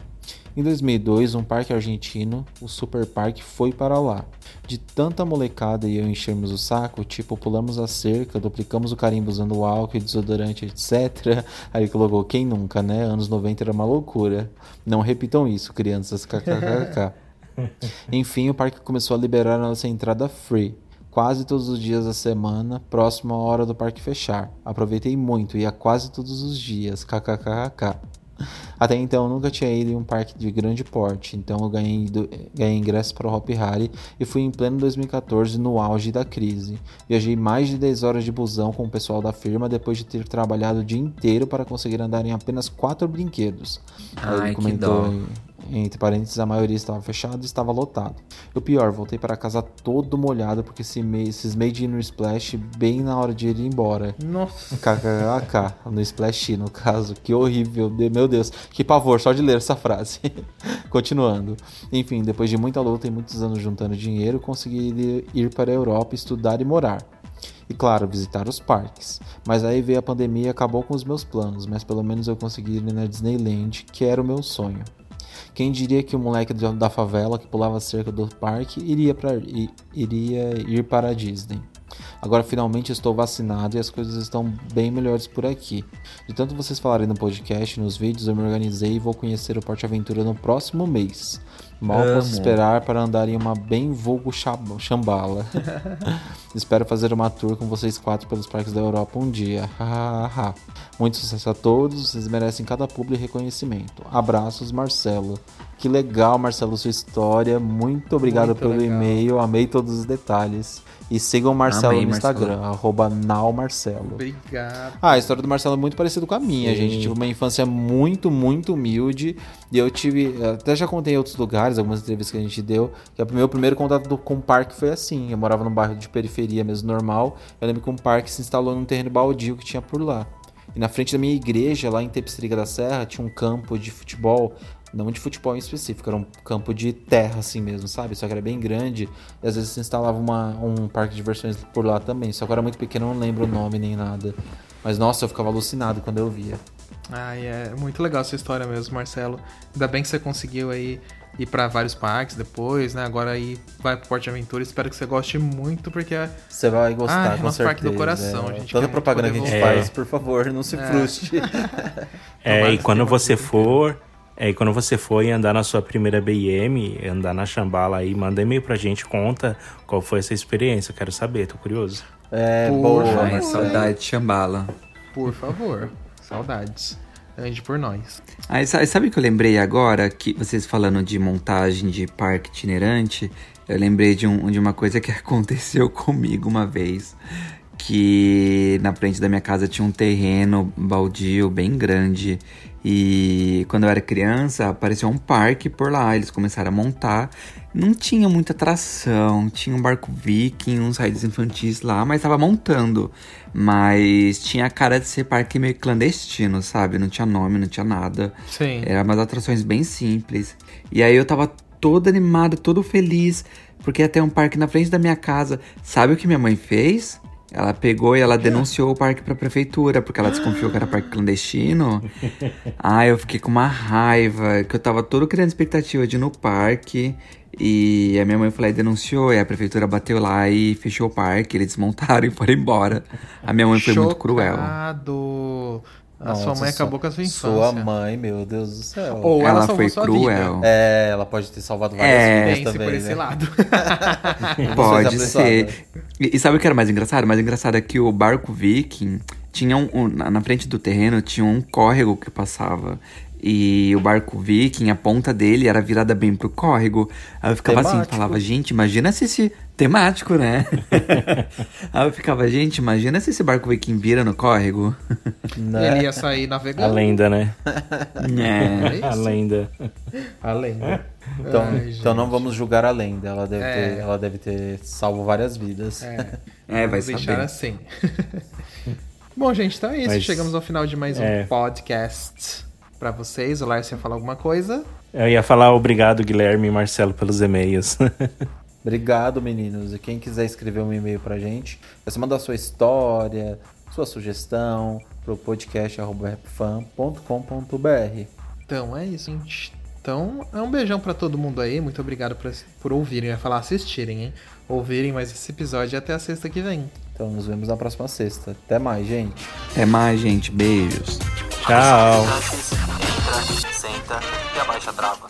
Em 2002, um parque argentino, o Super Park, foi para lá. De tanta molecada e eu enchermos o saco, tipo, pulamos a cerca, duplicamos o carimbo usando álcool e desodorante, etc. Aí colocou, quem nunca, né? Anos 90 era uma loucura. Não repitam isso, crianças, kkkk. Enfim, o parque começou a liberar a nossa entrada free quase todos os dias da semana, próximo à hora do parque fechar. Aproveitei muito, ia quase todos os dias, kkkk. Até então eu nunca tinha ido em um parque de grande porte, então eu ganhei, do, ganhei ingresso para o Hop Harry e fui em pleno 2014 no auge da crise. Viajei mais de 10 horas de busão com o pessoal da firma depois de ter trabalhado o dia inteiro para conseguir andar em apenas 4 brinquedos. Ai, Aí ele que comentou dó. Entre parênteses, a maioria estava fechado e estava lotado. E o pior, voltei para casa todo molhado porque esse me- cismei de ir no Splash bem na hora de ir embora. Nossa. KKK, no Splash, no caso. Que horrível, meu Deus. Que pavor, só de ler essa frase. Continuando. Enfim, depois de muita luta e muitos anos juntando dinheiro, consegui ir para a Europa estudar e morar. E claro, visitar os parques. Mas aí veio a pandemia e acabou com os meus planos, mas pelo menos eu consegui ir na Disneyland, que era o meu sonho. Quem diria que o moleque da favela que pulava cerca do parque iria, pra, iria ir para a Disney? Agora finalmente estou vacinado e as coisas estão bem melhores por aqui. De tanto vocês falarem no podcast nos vídeos, eu me organizei e vou conhecer o Porte Aventura no próximo mês. Mal Amo. posso esperar para andar em uma bem vulgo chambala. Espero fazer uma tour com vocês quatro pelos parques da Europa um dia. Muito sucesso a todos, vocês merecem cada público e reconhecimento. Abraços, Marcelo. Que legal, Marcelo, sua história. Muito obrigado Muito pelo legal. e-mail, amei todos os detalhes. E sigam o Marcelo Amei, no Marcelo. Instagram, arroba nowmarcelo. Obrigado. Ah, a história do Marcelo é muito parecida com a minha, Sim. gente. Tive uma infância muito, muito humilde. E eu tive. Até já contei em outros lugares, algumas entrevistas que a gente deu. Que o meu primeiro contato do- com o parque foi assim. Eu morava num bairro de periferia mesmo, normal. Eu lembro que um parque se instalou num terreno baldio que tinha por lá. E na frente da minha igreja, lá em Tepstriga da Serra, tinha um campo de futebol. Não de futebol em específico, era um campo de terra assim mesmo, sabe? Só que era bem grande. E às vezes se instalava uma, um parque de diversões por lá também. Só que era muito pequeno, eu não lembro o nome nem nada. Mas nossa, eu ficava alucinado quando eu via. Ai, é muito legal essa história mesmo, Marcelo. Ainda bem que você conseguiu aí ir pra vários parques depois, né? Agora aí vai pro Porte Aventura. Espero que você goste muito, porque é Você vai gostar, Ah, é com nosso certeza. parque do coração, a gente Toda propaganda que a gente voltar. faz, por favor, não se É. frustre. É, e quando você for. É, e quando você for e andar na sua primeira BM, andar na Chambala aí, manda e-mail pra gente, conta qual foi essa experiência. Quero saber, tô curioso. É, Por boa. favor. Ai, saudade de Chambala. por favor, saudades. Ande por nós. Aí, sa- sabe o que eu lembrei agora? Que vocês falando de montagem de parque itinerante, eu lembrei de, um, de uma coisa que aconteceu comigo uma vez. Que na frente da minha casa tinha um terreno baldio bem grande. E quando eu era criança, apareceu um parque por lá. Eles começaram a montar. Não tinha muita atração. Tinha um barco viking, uns rides infantis lá, mas tava montando. Mas tinha a cara de ser parque meio clandestino, sabe? Não tinha nome, não tinha nada. Sim. Eram umas atrações bem simples. E aí eu tava todo animado, todo feliz, porque ia ter um parque na frente da minha casa. Sabe o que minha mãe fez? Ela pegou e ela denunciou o parque pra prefeitura, porque ela desconfiou que era parque clandestino. Ah, eu fiquei com uma raiva, que eu tava todo criando expectativa de ir no parque. E a minha mãe foi lá e denunciou, e a prefeitura bateu lá e fechou o parque, eles desmontaram e foram embora. A minha mãe foi muito cruel. A sua Nossa, mãe acabou com a sua infância. Sua mãe, meu Deus do céu. Ou ela, Ela salvou foi sua cruel. vida. É, ela pode ter salvado várias É. vidas também, por esse né? lado. Pode Você tá ser. E, e sabe o que era mais engraçado? O mais engraçado é que o barco viking tinha um, um- na frente do terreno tinha um córrego que passava. E o barco viking, a ponta dele era virada bem pro córrego. Aí eu ficava assim, Temático. falava, gente, imagina se esse. Temático, né? Aí eu ficava, gente, imagina se esse barco viking vira no córrego. Né? Ele ia sair A navegando. lenda, né? É. A lenda. Além. Então, Ai, então não vamos julgar a lenda. Ela deve, É. ter, ela deve ter salvo várias vidas. É, É, vai vamos deixar saber. assim. Bom, gente, então é isso. Mas- Chegamos ao final de mais um É. podcast pra vocês. O Lars ia falar alguma coisa? Eu ia falar obrigado, Guilherme e Marcelo, pelos e-mails. Obrigado, meninos. E quem quiser escrever um e-mail pra gente, é só mandar sua história, sua sugestão pro podcast.rapfan.com.br. Então é isso, gente. Então, é um beijão para todo mundo aí. Muito obrigado por, por ouvirem. Eu ia falar assistirem, hein? Ouvirem mais esse episódio até a sexta que vem. Então nos vemos na próxima sexta. Até mais, gente. Até mais, gente. Beijos. Tchau. Entra, senta e abaixa a trava.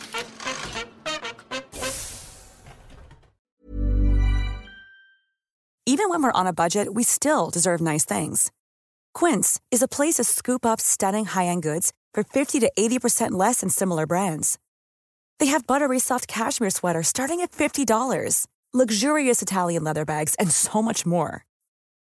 Even when we're on a budget, we still deserve nice things. Quince is a place to scoop up stunning high-end goods for 50 to 80% less than similar brands. They have buttery soft cashmere sweaters starting at $50, luxurious Italian leather bags, and so much more.